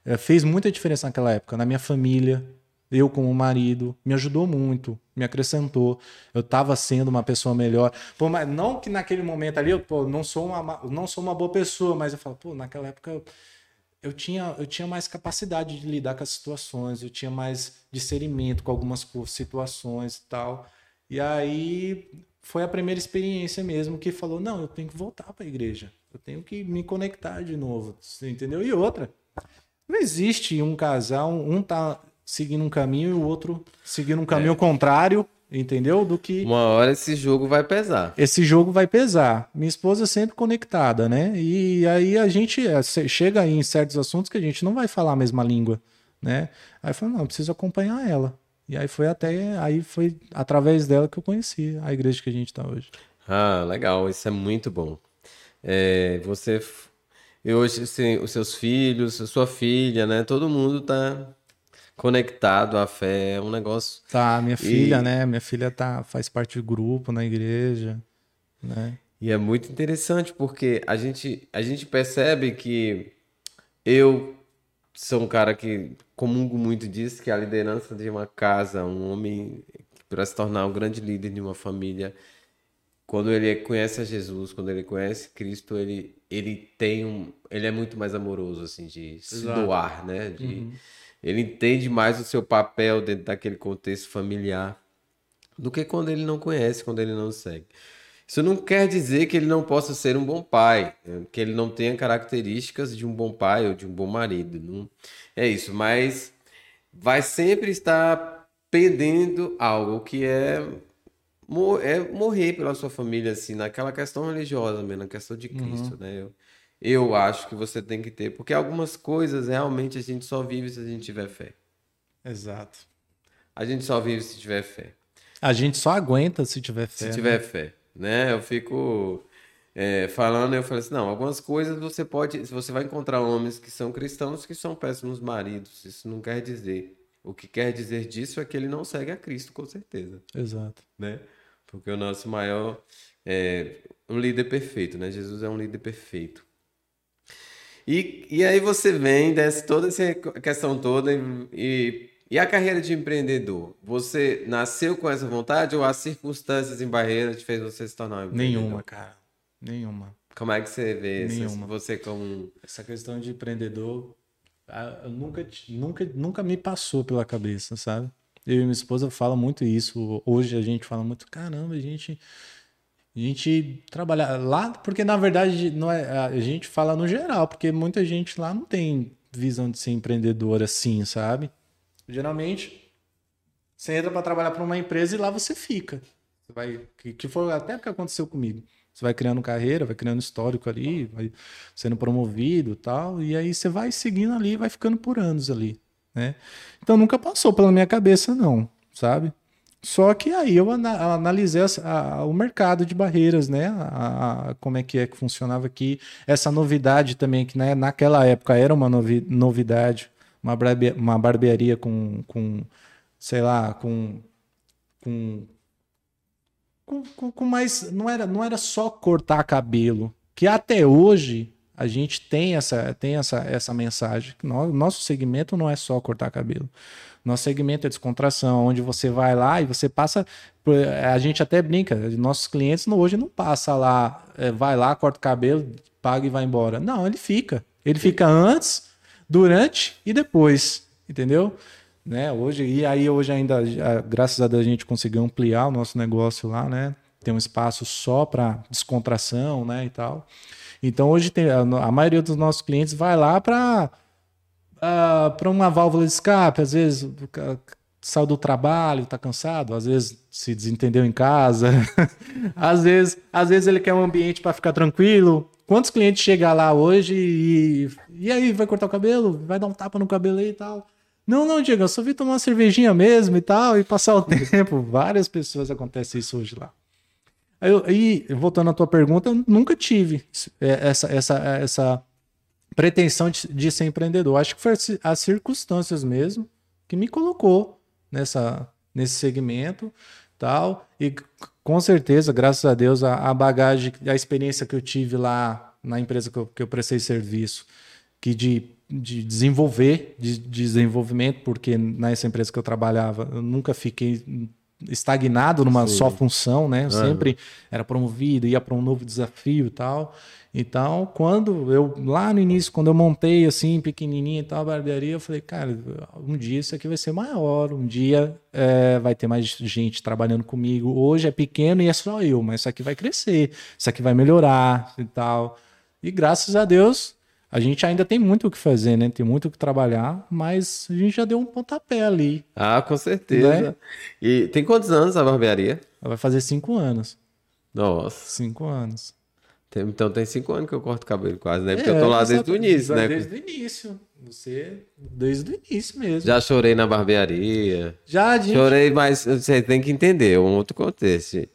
B: é, fez muita diferença naquela época, na minha família. Eu, como marido, me ajudou muito, me acrescentou. Eu estava sendo uma pessoa melhor. Pô, mas não que naquele momento ali eu pô, não, sou uma, não sou uma boa pessoa, mas eu falo, pô, naquela época eu, eu tinha, eu tinha mais capacidade de lidar com as situações, eu tinha mais discernimento com algumas situações e tal. E aí foi a primeira experiência mesmo que falou: não, eu tenho que voltar para a igreja, eu tenho que me conectar de novo, entendeu? E outra, não existe um casal, um tá seguindo um caminho e o outro seguindo um caminho é. contrário entendeu? Do que
A: uma hora esse jogo vai pesar.
B: Esse jogo vai pesar. Minha esposa é sempre conectada, né? E aí a gente é, chega em certos assuntos que a gente não vai falar a mesma língua, né? Aí falou, não, eu preciso acompanhar ela. E aí foi até aí foi através dela que eu conheci a igreja que a gente está hoje.
A: Ah, legal, isso é muito bom. É, você e hoje assim, os seus filhos, a sua filha, né? Todo mundo tá conectado à fé, é um negócio.
B: Tá, minha filha, e... né? Minha filha tá, faz parte do grupo na igreja, né?
A: E é muito interessante porque a gente, a gente percebe que eu sou um cara que comungo muito disso, que a liderança de uma casa, um homem para se tornar um grande líder de uma família, quando ele conhece a Jesus, quando ele conhece Cristo, ele, ele tem um, ele é muito mais amoroso assim de Exato. se doar, né? De, uhum ele entende mais o seu papel dentro daquele contexto familiar do que quando ele não conhece, quando ele não segue. Isso não quer dizer que ele não possa ser um bom pai, né? que ele não tenha características de um bom pai ou de um bom marido. Não é isso, mas vai sempre estar pendendo algo que é, é morrer pela sua família, assim, naquela questão religiosa mesmo, na questão de Cristo, uhum. né? Eu, eu acho que você tem que ter, porque algumas coisas realmente a gente só vive se a gente tiver fé.
B: Exato.
A: A gente só vive se tiver fé.
B: A gente só aguenta se tiver fé.
A: Se tiver né? fé, né? Eu fico é, falando, eu falo assim, não, algumas coisas você pode, você vai encontrar homens que são cristãos que são péssimos maridos. Isso não quer dizer. O que quer dizer disso é que ele não segue a Cristo, com certeza.
B: Exato.
A: Né? Porque o nosso maior é um líder perfeito, né? Jesus é um líder perfeito. E, e aí você vem, desce toda essa questão toda e, e a carreira de empreendedor? Você nasceu com essa vontade ou as circunstâncias em barreira te fez você se tornar um
B: empreendedor? Nenhuma, cara. Nenhuma.
A: Como é que você vê Nenhuma. você como...
B: Essa questão de empreendedor nunca, nunca, nunca me passou pela cabeça, sabe? Eu e minha esposa falam muito isso. Hoje a gente fala muito, caramba, a gente a gente trabalhar lá, porque na verdade não é, a gente fala no geral, porque muita gente lá não tem visão de ser empreendedor assim, sabe? Geralmente você entra para trabalhar para uma empresa e lá você fica. Você vai, que, que foi até o que aconteceu comigo. Você vai criando carreira, vai criando histórico ali, vai sendo promovido tal, e aí você vai seguindo ali, vai ficando por anos ali, né? Então nunca passou pela minha cabeça não, sabe? Só que aí eu analisei a, a, o mercado de barreiras, né? A, como é que é que funcionava aqui. Essa novidade também, que né, naquela época era uma novi, novidade, uma, barbe, uma barbearia com, com, sei lá, com, com com, com, mais. Não era, não era só cortar cabelo. Que até hoje a gente tem essa, tem essa, essa mensagem. Nosso segmento não é só cortar cabelo. Nosso segmento é descontração, onde você vai lá e você passa. A gente até brinca, nossos clientes hoje não passa lá, é, vai lá, corta o cabelo, paga e vai embora. Não, ele fica. Ele fica antes, durante e depois. Entendeu? né? Hoje e aí hoje ainda, graças a Deus a gente conseguiu ampliar o nosso negócio lá, né? Tem um espaço só para descontração, né, e tal. Então hoje tem a maioria dos nossos clientes vai lá para uh, ah, para uma válvula de escape, às vezes saiu do trabalho, está cansado, às vezes se desentendeu em casa, às vezes, às vezes ele quer um ambiente para ficar tranquilo. Quantos clientes chegam lá hoje e, e aí vai cortar o cabelo, vai dar um tapa no cabelo aí e tal? Não, não, Diego, eu só vim tomar uma cervejinha mesmo e tal, e passar o tempo. Várias pessoas acontece isso hoje lá. Eu, e voltando à tua pergunta, eu nunca tive é, essa, essa, essa pretensão de, de ser empreendedor. Acho que foi as circunstâncias mesmo que me colocou nessa, nesse segmento tal. E com certeza, graças a Deus, a, a bagagem, a experiência que eu tive lá na empresa que eu, que eu prestei serviço, que de de desenvolver, de, desenvolvimento, porque nessa empresa que eu trabalhava, eu nunca fiquei estagnado numa Sim. só função, né? Eu sempre era promovido, ia para um novo desafio e tal. Então, quando eu, lá no início, quando eu montei assim, pequenininha e tal, a barbearia, eu falei, cara, um dia isso aqui vai ser maior, um dia é, vai ter mais gente trabalhando comigo. Hoje é pequeno e é só eu, mas isso aqui vai crescer, isso aqui vai melhorar e tal. E graças a Deus, a gente ainda tem muito o que fazer, né? Tem muito o que trabalhar, mas a gente já deu um pontapé ali.
A: Ah, com certeza. Né? E tem quantos anos a barbearia?
B: Ela vai fazer cinco anos.
A: Nossa.
B: Cinco anos.
A: Então tem cinco anos que eu corto cabelo quase, né? Porque é, eu tô lá desde o início, né?
B: Desde o início. Você, desde o início mesmo.
A: Já chorei na barbearia.
B: Já, gente...
A: Chorei, mas você tem que entender, é um outro contexto.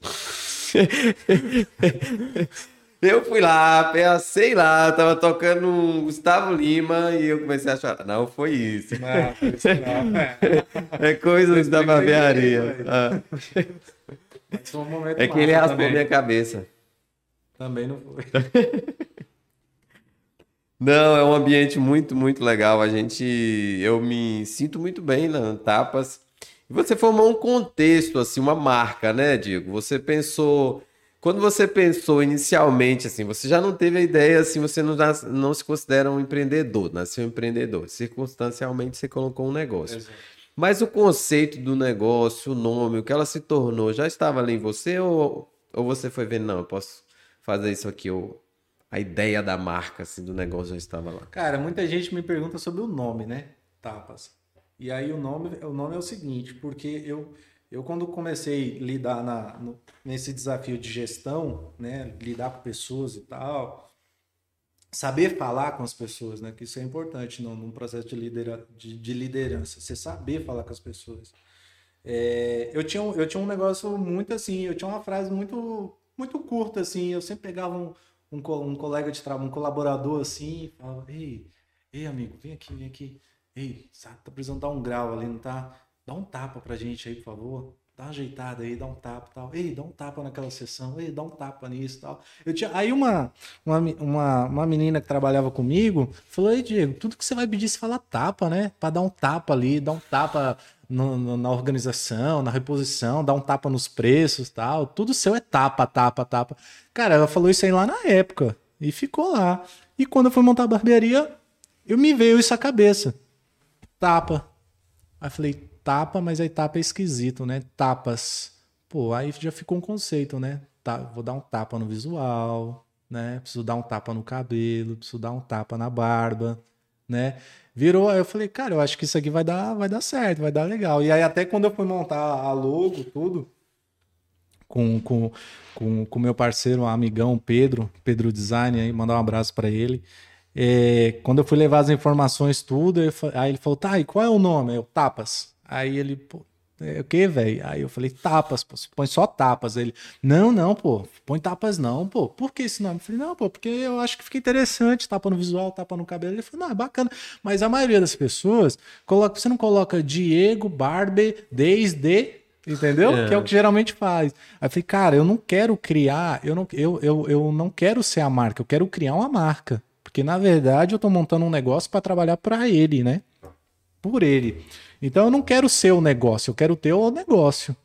A: Eu fui lá, sei lá, tava tocando um Gustavo Lima e eu comecei a chorar. Não, foi isso. Não, não, é. é coisa da barbearia. Ah. Um é que ele raspou minha cabeça.
B: Também não foi.
A: Não, é um ambiente muito, muito legal. A gente, eu me sinto muito bem na Tapas. E você formou um contexto, assim, uma marca, né, Diego? Você pensou quando você pensou inicialmente, assim, você já não teve a ideia, assim, você não, não se considera um empreendedor, nasceu um empreendedor. Circunstancialmente você colocou um negócio. Exato. Mas o conceito do negócio, o nome, o que ela se tornou, já estava ali em você ou, ou você foi vendo, não, eu posso fazer isso aqui, ou a ideia da marca, assim, do negócio já estava lá?
B: Cara, muita gente me pergunta sobre o nome, né? Tapas. E aí o nome, o nome é o seguinte, porque eu eu, quando comecei a lidar na, no, nesse desafio de gestão, né, lidar com pessoas e tal, saber falar com as pessoas, né, que isso é importante no, num processo de, lidera, de, de liderança, você saber falar com as pessoas. É, eu, tinha, eu tinha um negócio muito assim, eu tinha uma frase muito, muito curta, assim, eu sempre pegava um, um, um colega de trabalho, um colaborador assim, e falava, ei, ei amigo, vem aqui, vem aqui, ei, tá precisando dar um grau ali, não tá? dá um tapa pra gente aí, por favor. Dá uma ajeitada aí, dá um tapa tal. Ei, dá um tapa naquela sessão. Ei, dá um tapa nisso tal. Eu tinha... Aí uma, uma, uma, uma menina que trabalhava comigo falou: Ei, Diego, tudo que você vai pedir, você fala tapa, né? Pra dar um tapa ali, dar um tapa no, no, na organização, na reposição, dar um tapa nos preços tal. Tudo seu é tapa, tapa, tapa. Cara, ela falou isso aí lá na época. E ficou lá. E quando eu fui montar a barbearia, eu me veio isso à cabeça. Tapa. Aí falei, tapa, mas aí tapa é esquisito, né? Tapas. Pô, aí já ficou um conceito, né? Tá, vou dar um tapa no visual, né? Preciso dar um tapa no cabelo, preciso dar um tapa na barba, né? Virou, aí eu falei, cara, eu acho que isso aqui vai dar, vai dar certo, vai dar legal. E aí até quando eu fui montar a logo, tudo, com com com com meu parceiro, um amigão Pedro, Pedro Design, aí mandar um abraço para ele. É, quando eu fui levar as informações tudo, aí ele falou, tá, e qual é o nome? Eu, Tapas. Aí ele, pô, é, o que, velho? Aí eu falei, tapas, pô, põe só tapas. Ele, não, não, pô, põe tapas não, pô. Por que esse nome? Eu falei, não, pô, porque eu acho que fica interessante, tapa no visual, tapa no cabelo. Ele falou, não, é bacana. Mas a maioria das pessoas, coloca, você não coloca Diego, Barbie, desde Entendeu? É. Que é o que geralmente faz. Aí eu falei, cara, eu não quero criar, eu não, eu, eu, eu não quero ser a marca, eu quero criar uma marca. Porque, na verdade, eu estou montando um negócio para trabalhar para ele, né? Por ele. Então, eu não quero ser o negócio, eu quero ter o negócio.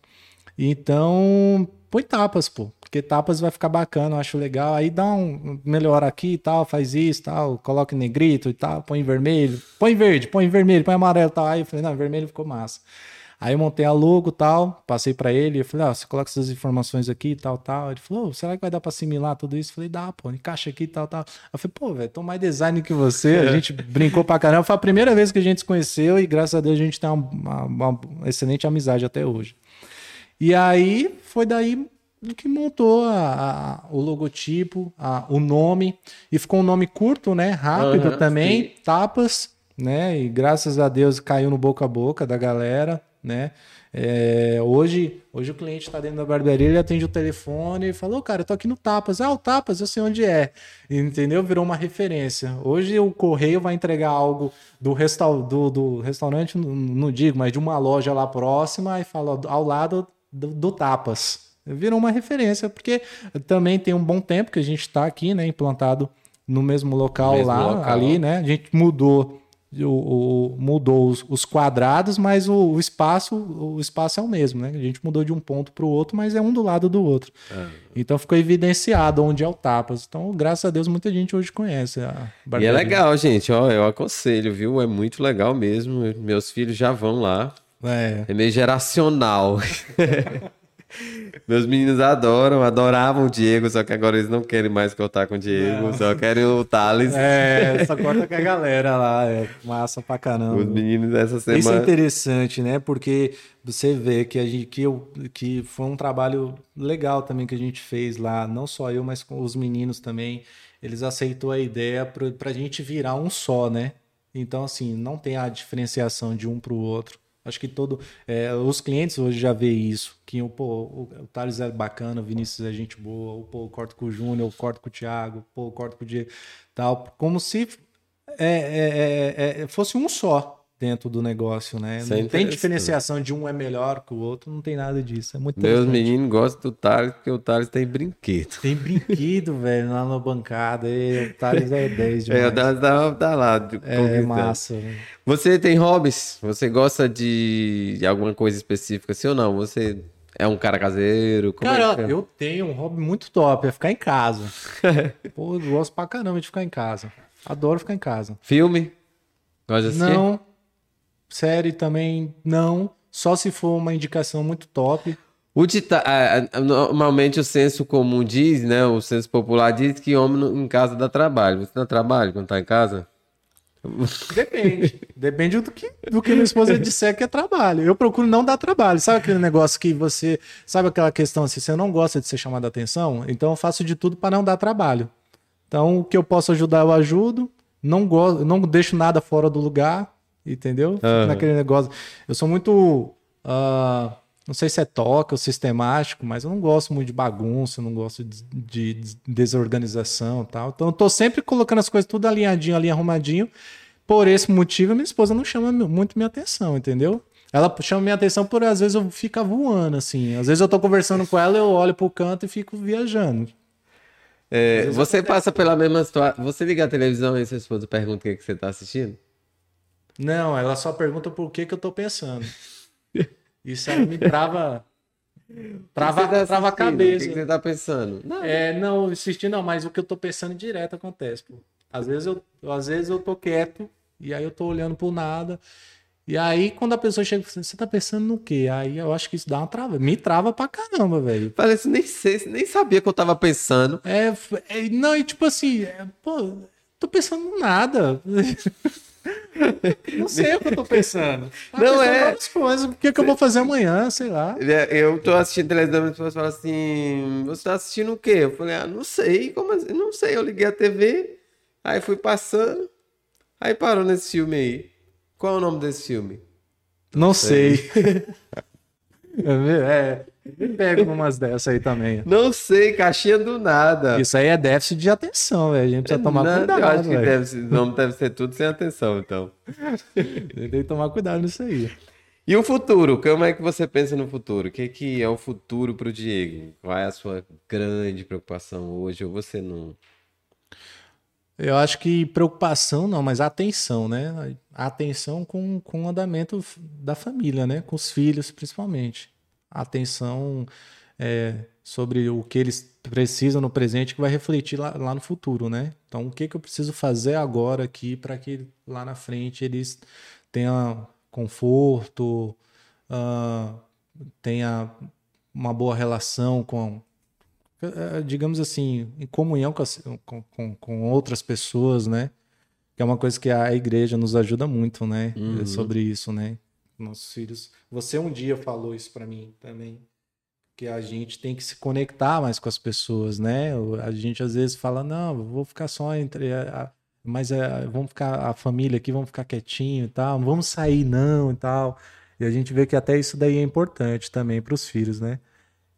B: Então, põe tapas, pô. Porque tapas vai ficar bacana, eu acho legal. Aí dá um. Melhora aqui e tal, faz isso tal, coloca em negrito e tal, põe em vermelho. Põe verde, põe vermelho, põe amarelo e tal. Aí eu falei, não, vermelho ficou massa. Aí eu montei a logo tal, passei para ele, eu falei, ah, você coloca essas informações aqui, tal, tal. Ele falou, oh, será que vai dar para assimilar tudo isso? Eu falei, dá, pô, encaixa aqui, tal, tal. Eu falei, pô, velho, tô mais design que você, a gente brincou pra caramba. Foi a primeira vez que a gente se conheceu e graças a Deus a gente tem uma, uma, uma excelente amizade até hoje. E aí foi daí que montou a, a, o logotipo, a, o nome, e ficou um nome curto, né? Rápido uhum, também, sim. tapas, né? E graças a Deus caiu no boca a boca da galera né? É, hoje, hoje o cliente está dentro da barbearia, ele atende o telefone e falou, cara, eu tô aqui no Tapas. Ah, o Tapas, eu sei onde é. Entendeu? Virou uma referência. Hoje o correio vai entregar algo do, resta do, do restaurante, não, não, digo, mas de uma loja lá próxima e fala ao lado do, do Tapas. Virou uma referência, porque também tem um bom tempo que a gente está aqui, né, implantado no mesmo local mesmo lá, local. ali, né? A gente mudou o, o, mudou os, os, quadrados, mas o, o, espaço o espaço é o mesmo, né? A gente mudou de um ponto para o outro, mas é um do lado do outro. É. Então ficou evidenciado onde é o Tapas. Então, graças a Deus, muita gente hoje conhece a
A: E é legal, gente. Ó, eu aconselho, viu? É muito legal mesmo. Meus filhos já vão lá. É, é meio geracional. Meus meninos adoram, adoravam o Diego, só que agora eles não querem mais cortar com o Diego, não. só querem o Thales.
B: É, só corta com a galera lá, é massa pra caramba.
A: Os meninos essa semana.
B: Isso é interessante, né? Porque você vê que, a gente, que, eu, que foi um trabalho legal também que a gente fez lá, não só eu, mas com os meninos também. Eles aceitou a ideia pra, pra gente virar um só, né? Então, assim, não tem a diferenciação de um pro outro. Acho que todo. É, os clientes hoje já vê isso. Que pô, o, o Thales é bacana, o Vinícius é gente boa, o pô, eu corto com o Júnior, eu corto com o Thiago, pô, eu corto com o Diego. Tal, como se é, é, é, é fosse um só dentro do negócio, né? Isso não é tem diferenciação de um é melhor que o outro, não tem nada disso. É muito
A: Meus meninos gostam do Thales porque o Thales tem brinquedo.
B: Tem brinquedo, velho, lá na bancada. E o Thales é 10 demais.
A: É, o Thales tá, tá lá.
B: É massa.
A: Você tem hobbies? Você gosta de, alguma coisa específica, sim ou não? Você é um cara caseiro?
B: Como é cara, é eu tenho um hobby muito top, é ficar em casa. Pô, eu gosto pra caramba de ficar em casa. Adoro ficar em casa.
A: Filme? Gosta de assistir?
B: Não, Série também não. Só se for uma indicação muito top.
A: O dita... Normalmente o senso comum diz, né? O senso popular diz que homem em casa dá trabalho. Você dá trabalho quando tá em casa?
B: Depende. Depende do que, do que minha esposa disser que é trabalho. Eu procuro não dar trabalho. Sabe aquele negócio que você. Sabe aquela questão assim, você não gosta de ser chamado a atenção? Então eu faço de tudo para não dar trabalho. Então o que eu posso ajudar, eu ajudo. Não, gosto, não deixo nada fora do lugar entendeu? Uhum. Naquele negócio. Eu sou muito. Uh, não sei se é toque ou sistemático, mas eu não gosto muito de bagunça, não gosto de, de desorganização e tal. Então eu tô sempre colocando as coisas tudo alinhadinho, ali arrumadinho. Por esse motivo, minha esposa não chama muito minha atenção, entendeu? Ela chama minha atenção por às vezes eu fico voando, assim. Às vezes eu tô conversando com ela, eu olho pro canto e fico viajando.
A: É, você passa pela mesma situação. Você liga a televisão e sua esposa pergunta o que, é que você tá assistindo?
B: Não, ela só pergunta por que, que eu tô pensando. Isso aí me trava. Trava, tá trava a cabeça.
A: O que, você tá pensando?
B: Não. É, não, assistir não, mas o que eu tô pensando direto acontece, pô. Às vezes eu, às vezes eu tô quieto e aí eu tô olhando pro nada. E aí, quando a pessoa chega e você tá pensando no quê? Aí eu acho que isso dá uma trava. Me trava pra caramba, velho.
A: Parece nem sei, nem sabia que eu tava pensando.
B: É, é não, e tipo assim, é, pô, tô pensando nada. Não sei o que eu tô pensando. Tá
A: Não
B: pensando
A: é.
B: várias coisas. O que, que eu vou fazer amanhã? Sei lá.
A: Eu tô assistindo televisão e as pessoas falam assim: Você tá assistindo o quê? Eu falei: Ah, não sei. Como assim? Não sei. Eu liguei a TV, aí fui passando, aí parou nesse filme aí. Qual é o nome desse filme?
B: Não sei. é, me pego umas dessas aí também.
A: Não sei, caixinha do nada.
B: Isso aí é déficit de atenção, velho. A gente precisa tomar
A: Nada,
B: cuidado.
A: Eu acho que deve ser, não deve ser tudo sem atenção, então.
B: Tem que tomar cuidado nisso aí.
A: E o futuro? Como é que você pensa no futuro? O que, que é o futuro pro Diego? Qual é a sua grande preocupação hoje? Ou você não.
B: Eu acho que preocupação não, mas atenção, né? Atenção com, com o andamento da família, né? Com os filhos, principalmente. Atenção é, sobre o que eles precisam no presente que vai refletir lá, lá no futuro, né? Então, o que, que eu preciso fazer agora aqui para que lá na frente eles tenham conforto, ah, tenha uma boa relação com, eh, digamos assim, em comunhão com, as- com, com, com outras pessoas, né? Que é uma coisa que a igreja nos ajuda muito, né?
A: Uhum.
B: Sobre isso, né? Nossos filhos. Você um dia falou isso pra mim também, que a gente tem que se conectar mais com as pessoas, né? A gente às vezes fala, não, vou ficar só entre a, mas é, vamos ficar a família aqui, vamos ficar quietinho e tal, não vamos sair não e tal. E a gente vê que até isso daí é importante também para os filhos, né?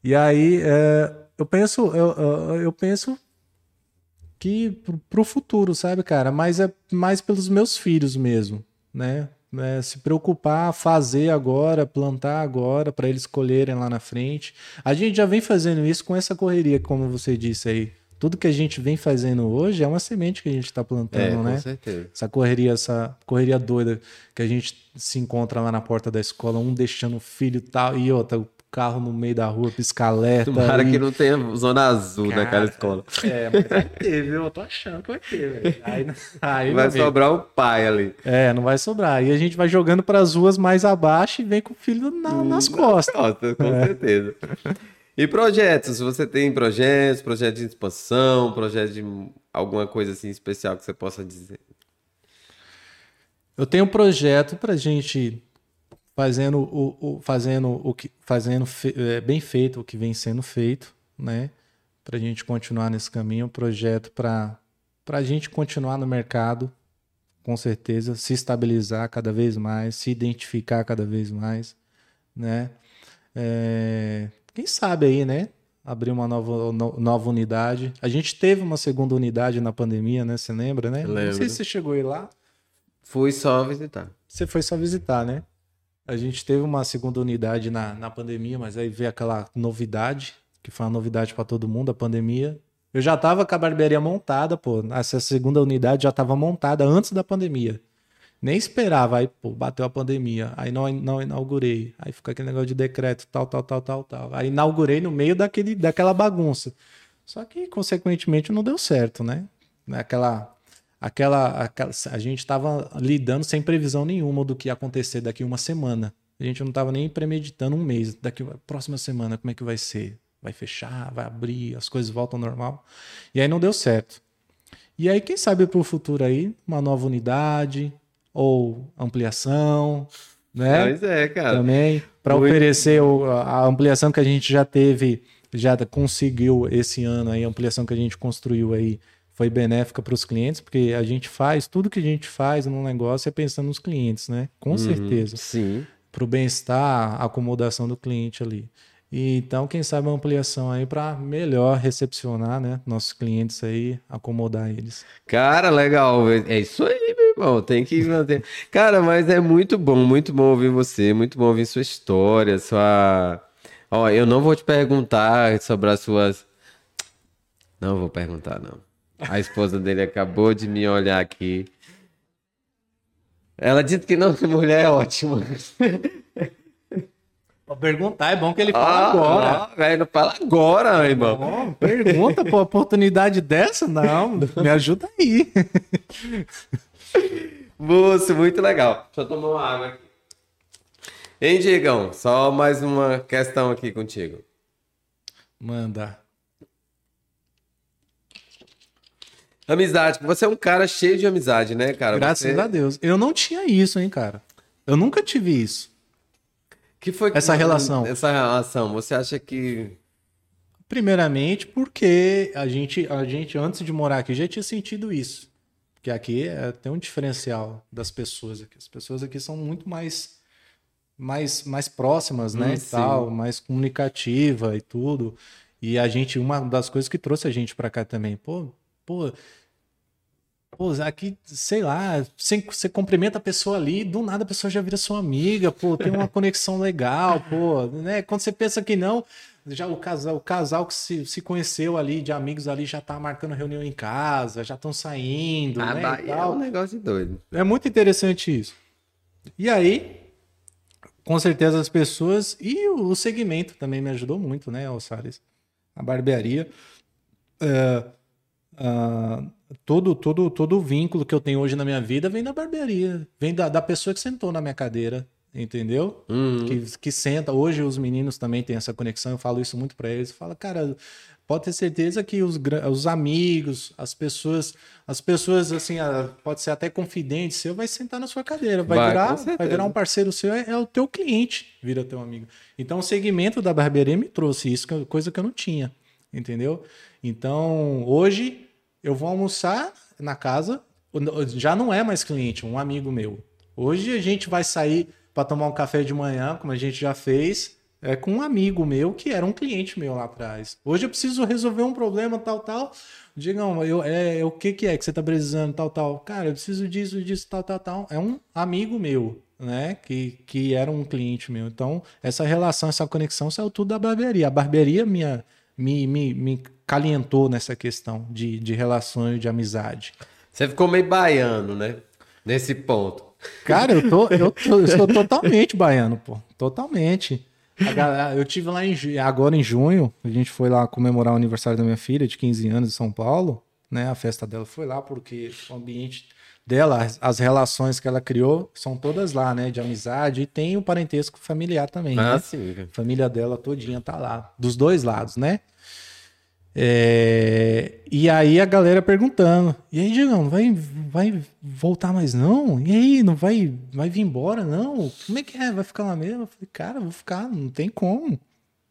B: E aí, é, eu penso, eu, eu- penso que pro futuro, sabe, cara? Mas é mais pelos meus filhos mesmo, né? É, se preocupar, fazer agora, plantar agora, para eles colherem lá na frente. A gente já vem fazendo isso com essa correria, como você disse aí. Tudo que a gente vem fazendo hoje é uma semente que a gente está
A: É,
B: plantando,
A: com
B: né?
A: certeza.
B: Essa correria, essa correria doida que a gente se encontra lá na porta da escola, um deixando o filho tal, e outra, o carro no meio da rua, piscaleta.
A: Tomara
B: e-
A: que não tenha zona azul
B: Cara,
A: naquela escola.
B: É, mas vai ter, viu? Eu tô achando que vai ter, velho. Aí, aí
A: Vai sobrar o pai ali.
B: É, não vai sobrar. E a gente vai jogando pras ruas mais abaixo e vem com o filho na- nas costas.
A: Nossa, com
B: É.
A: certeza. E projetos? Você tem projetos, projetos de expansão, projetos de alguma coisa assim especial que você possa dizer?
B: Eu tenho um projeto pra gente fazendo o, o- fazendo o que fazendo fe- é, bem feito o que vem sendo feito, né? Pra gente continuar nesse caminho, um projeto para para a gente continuar no mercado, com certeza, se estabilizar cada vez mais, se identificar cada vez mais, né? É, quem sabe aí, né? Abrir uma nova, no- nova unidade. A gente teve uma segunda unidade na pandemia, né? Você lembra, né? Não sei
A: Lembro.
B: se você chegou aí lá.
A: Fui só visitar.
B: Você foi só visitar, né? A gente teve uma segunda unidade na, na pandemia, mas aí veio aquela novidade, que foi uma novidade para todo mundo, a pandemia. Eu já tava com a barbearia montada, pô. Essa segunda unidade já tava montada antes da pandemia. Nem esperava, aí, pô, bateu a pandemia. Aí não, não inaugurei. Aí fica aquele negócio de decreto, tal, tal, tal, tal, tal. Aí inaugurei no meio daquele, daquela bagunça. Só que, consequentemente, não deu certo, né? Aquela, aquela, aquela a gente estava lidando sem previsão nenhuma do que ia acontecer daqui uma semana. A gente não estava nem premeditando um mês. Daqui próxima semana, como é que vai ser? Vai fechar, vai abrir, as coisas voltam ao normal. E aí não deu certo. E aí, quem sabe para o futuro aí, uma nova unidade ou ampliação, né?
A: Pois é, cara.
B: também para oferecer a ampliação que a gente já teve, já conseguiu esse ano aí, a ampliação que a gente construiu aí foi benéfica para os clientes, porque a gente faz tudo que a gente faz no negócio é pensando nos clientes, né? Com
A: Uhum,
B: certeza,
A: Sim.
B: para o bem-estar, a acomodação do cliente ali. E, então, quem sabe uma ampliação aí para melhor recepcionar, né, nossos clientes aí, acomodar eles.
A: Cara, legal. É isso aí, meu irmão. Tem que manter. Cara, mas é muito bom, muito bom ouvir você, muito bom ouvir sua história, sua. Ó, eu não vou te perguntar sobre as suas. Não vou perguntar, não. A esposa dele acabou de me olhar aqui. Ela disse que não, que mulher é ótima.
B: Pra perguntar, é bom que ele
A: Ah, ah, velho, fala agora, irmão.
B: Bom, pergunta, pô, oportunidade dessa? Não, me ajuda aí.
A: Moço, muito legal. Deixa eu tomar uma água aqui. Hein, Diegão? Só mais uma questão aqui contigo.
B: Manda.
A: Amizade. Você é um cara cheio de amizade, né, cara?
B: Graças
A: Você-
B: a Deus. Eu não tinha isso, hein, cara. Eu nunca tive isso.
A: Que foi que-
B: Essa relação.
A: Essa relação. Você acha que.
B: Primeiramente porque a gente, a gente, antes de morar aqui, já tinha sentido isso. Porque aqui é, tem um diferencial das pessoas aqui. As pessoas aqui são muito mais mais, mais próximas, né?
A: Hum,
B: e
A: sim.
B: tal, mais comunicativa e tudo. E a gente, uma das coisas que trouxe a gente pra cá também, pô, pô, pô, aqui, sei lá, você, você cumprimenta a pessoa ali, do nada a pessoa já vira sua amiga, pô, tem uma conexão legal, pô, né? Quando você pensa que não, já o casal, o casal que se, se conheceu ali, de amigos ali, já tá marcando reunião em casa, já estão saindo,
A: A
B: né?
A: Bahia é um negócio de doido.
B: É muito interessante isso. E aí, com certeza as pessoas e o, o segmento também me ajudou muito, né, o Salles? A barbearia. É, ah, todo, todo, todo o vínculo que eu tenho hoje na minha vida vem da barbearia. Vem da, da pessoa que sentou na minha cadeira, entendeu?
A: Uhum.
B: que, que senta. Hoje os meninos também têm essa conexão, eu falo isso muito para eles. Fala, cara, pode ter certeza que os, os amigos, as pessoas, as pessoas assim, ah, pode ser até confidente seu, vai sentar na sua cadeira, vai,
A: Vai,
B: virar, vai virar um parceiro seu, é, é o teu cliente, vira teu amigo. Então o segmento da barbearia me trouxe isso, é coisa que eu não tinha, entendeu? Então hoje eu vou almoçar na casa, já não é mais cliente, um amigo meu. Hoje a gente vai sair para tomar um café de manhã, como a gente já fez, é com um amigo meu que era um cliente meu lá atrás. Hoje eu preciso resolver um problema, tal, tal. Digam, eu, é, o que, que é que você tá precisando, tal, tal. Cara, eu preciso disso, disso, tal, tal, tal. É um amigo meu, né? Que, que era um cliente meu. Então, essa relação, essa conexão saiu tudo da barbearia. A barbearia minha, me, me, me calientou nessa questão de, de relações, de amizade.
A: Você ficou meio baiano, né? Nesse ponto.
B: Cara, eu, tô, eu, tô- eu sou totalmente baiano, pô. Totalmente. Galera- eu tive lá em, agora em junho, a gente foi lá comemorar o aniversário da minha filha, de 15 anos, em São Paulo, né? A festa dela foi lá porque o ambiente dela, as, as relações que ela criou são todas lá, né? De amizade e tem o parentesco familiar também,
A: Ah,
B: né?
A: sim.
B: A família dela todinha tá lá, dos dois lados, né? É, E aí a galera perguntando: e aí, Diegão, não vai, vai voltar mais não? E aí, não vai, vai vir embora não? Como é que é? Vai ficar lá mesmo? Eu falei, cara, vou ficar, não tem como. Não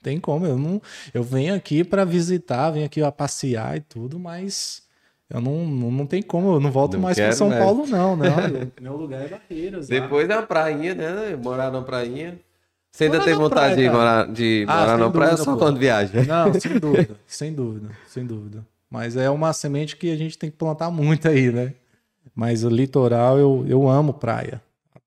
B: Tem como, eu não. Eu venho aqui para visitar, venho aqui a passear e tudo, mas eu não, não, não tem como, eu não volto
A: Não
B: mais para São. Paulo, não, não. Eu- meu lugar é Barreiras. lá.
A: Depois da prainha, né? Morar na prainha. Você ainda tem vontade
B: praia,
A: de morar, de
B: Ah,
A: morar na praia
B: dúvida,
A: só
B: pô.
A: quando viaja?
B: Não, sem dúvida, sem dúvida, sem dúvida. Mas é uma semente que a gente tem que plantar muito aí, né? Mas o litoral, eu, eu amo praia.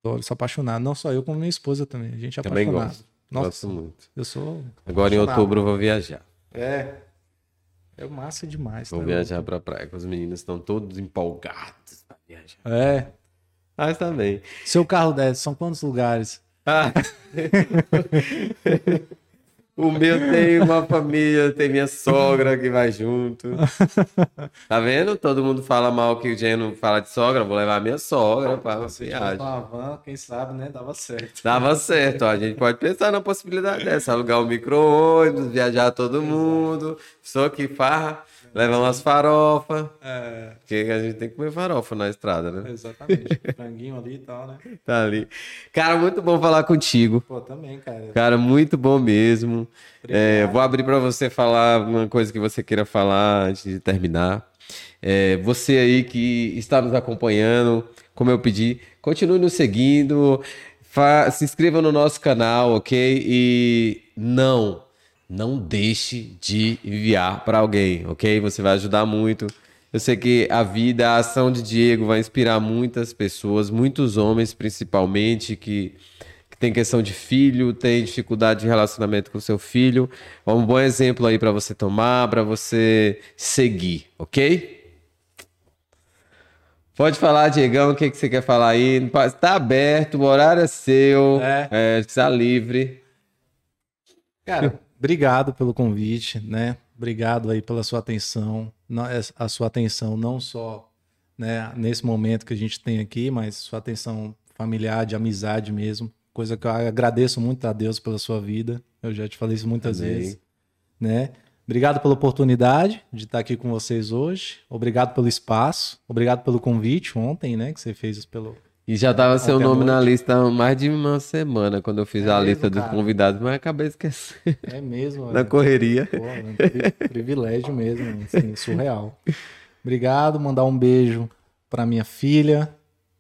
B: Adoro, sou apaixonado. Não só eu, como minha esposa também. A gente é
A: Também
B: apaixonado.
A: gosto.
B: Nossa,
A: Gosto muito.
B: eu sou.
A: Agora em outubro eu vou viajar.
B: É. É massa demais.
A: Vou
B: tá
A: viajar pra praia, que os meninos estão todos empolgados pra viajar.
B: É.
A: Mas bem.
B: Seu carro desce, são quantos lugares?
A: Ah. o meu tem uma família, tem minha sogra que vai junto. Tá vendo? Todo mundo fala mal que o Geno fala de sogra. Vou levar minha sogra pra viagem.
B: uma van, quem sabe, né? Dava certo.
A: Dava certo, ó. A gente pode pensar na possibilidade dessa. Alugar um micro-ônibus, viajar todo mundo. Só que farra, levar umas farofas.
B: É,
A: Porque a gente tem que comer farofa na estrada, né?
B: exatamente. Franguinho ali e tal, né?
A: Tá ali. Cara, muito bom falar contigo.
B: Pô, também, cara.
A: Cara, muito bom mesmo. É, vou abrir para você falar uma coisa que você queira falar antes de terminar. É, você aí que está nos acompanhando, como eu pedi, continue nos seguindo, fa- se inscreva no nosso canal, ok? E não, não deixe de enviar para alguém, ok? Você vai ajudar muito. Eu sei que a vida, a ação de Diego vai inspirar muitas pessoas, muitos homens principalmente, que que tem questão de filho, tem dificuldade de relacionamento com seu filho. É um bom exemplo aí para você tomar, para você seguir, ok? Pode falar, Diegão, o que, que você quer falar aí? Tá aberto, o horário é seu,
B: É.
A: é, está livre.
B: Cara, obrigado pelo convite, né? Obrigado aí pela sua atenção, é, a sua atenção não só né, nesse momento que a gente tem aqui, mas sua atenção familiar, de amizade mesmo, coisa que eu agradeço muito a Deus pela sua vida. Eu já te falei isso muitas
A: Amém.
B: vezes, né? Obrigado pela oportunidade de estar aqui com vocês hoje. Obrigado pelo espaço. Obrigado pelo convite ontem, né? Que você fez pelo.
A: E já tava seu nome na lista há mais de uma semana quando eu fiz
B: É
A: a
B: mesmo,
A: lista dos
B: cara?
A: convidados, mas acabei esquecendo
B: É mesmo.
A: na
B: velho.
A: correria.
B: Pô, pri- privilégio mesmo, assim, surreal. Obrigado, mandar um beijo para minha filha,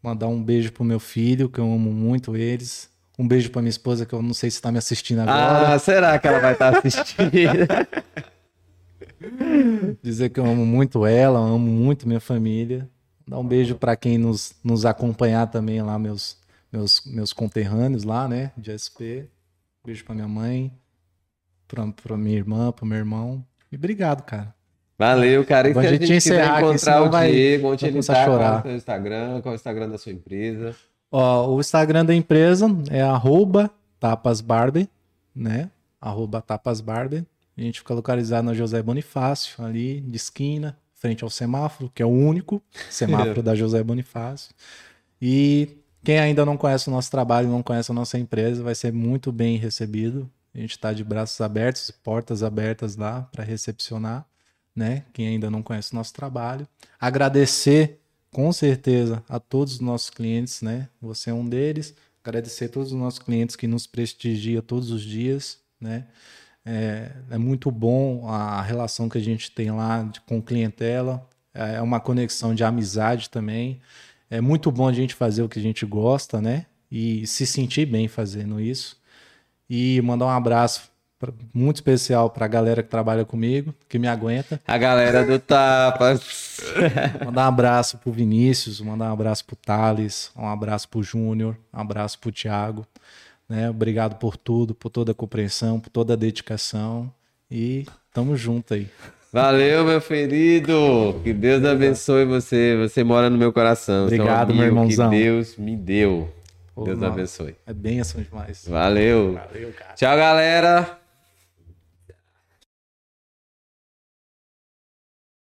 B: mandar um beijo pro meu filho, que eu amo muito eles. Um beijo para minha esposa, que eu não sei se está me assistindo agora.
A: Ah, será que ela vai estar assistindo?
B: Dizer que eu amo muito ela, amo muito minha família. Dar um beijo para quem nos, nos acompanhar também lá, meus, meus, meus conterrâneos lá, né, de SP. Beijo para minha mãe, para minha irmã, para meu irmão. E obrigado, cara.
A: Valeu, cara. E se a gente
B: gente
A: quiser
B: encerrar
A: encontrar o
B: vai-
A: Diego, onde ele tá,
B: a
A: qual é o Instagram, qual é o Instagram da sua empresa?
B: Ó, o Instagram da empresa é arroba tapasbarber, né? Arroba tapasbarber. A gente fica localizado na José Bonifácio, ali de esquina, frente ao semáforo, que é o único semáforo da José Bonifácio. E quem ainda não conhece o nosso trabalho, não conhece a nossa empresa, vai ser muito bem recebido. A gente está de braços abertos, portas abertas lá para recepcionar, né? Quem ainda não conhece o nosso trabalho. Agradecer com certeza a todos os nossos clientes, né? Você é um deles. Agradecer a todos os nossos clientes que nos prestigiam todos os dias, né? É, é muito bom a relação que a gente tem lá de- com clientela. É uma conexão de amizade também. É muito bom a gente fazer o que a gente gosta, né? E se sentir bem fazendo isso. E mandar um abraço muito especial para a galera que trabalha comigo, que me aguenta.
A: A galera do Tapas.
B: Mandar um abraço pro Vinícius, mandar um abraço pro Thales, um abraço pro Júnior, um abraço pro Thiago. Né? Obrigado por tudo, por toda a compreensão, por toda a dedicação. E tamo junto aí.
A: Valeu, meu querido. Que Deus abençoe você. Você mora no meu coração. É
B: Obrigado, meu irmãozão.
A: Que Deus me deu.
B: Pô,
A: Deus
B: não.
A: abençoe.
B: É bênção demais.
A: Valeu.
B: Valeu, cara.
A: Tchau, galera.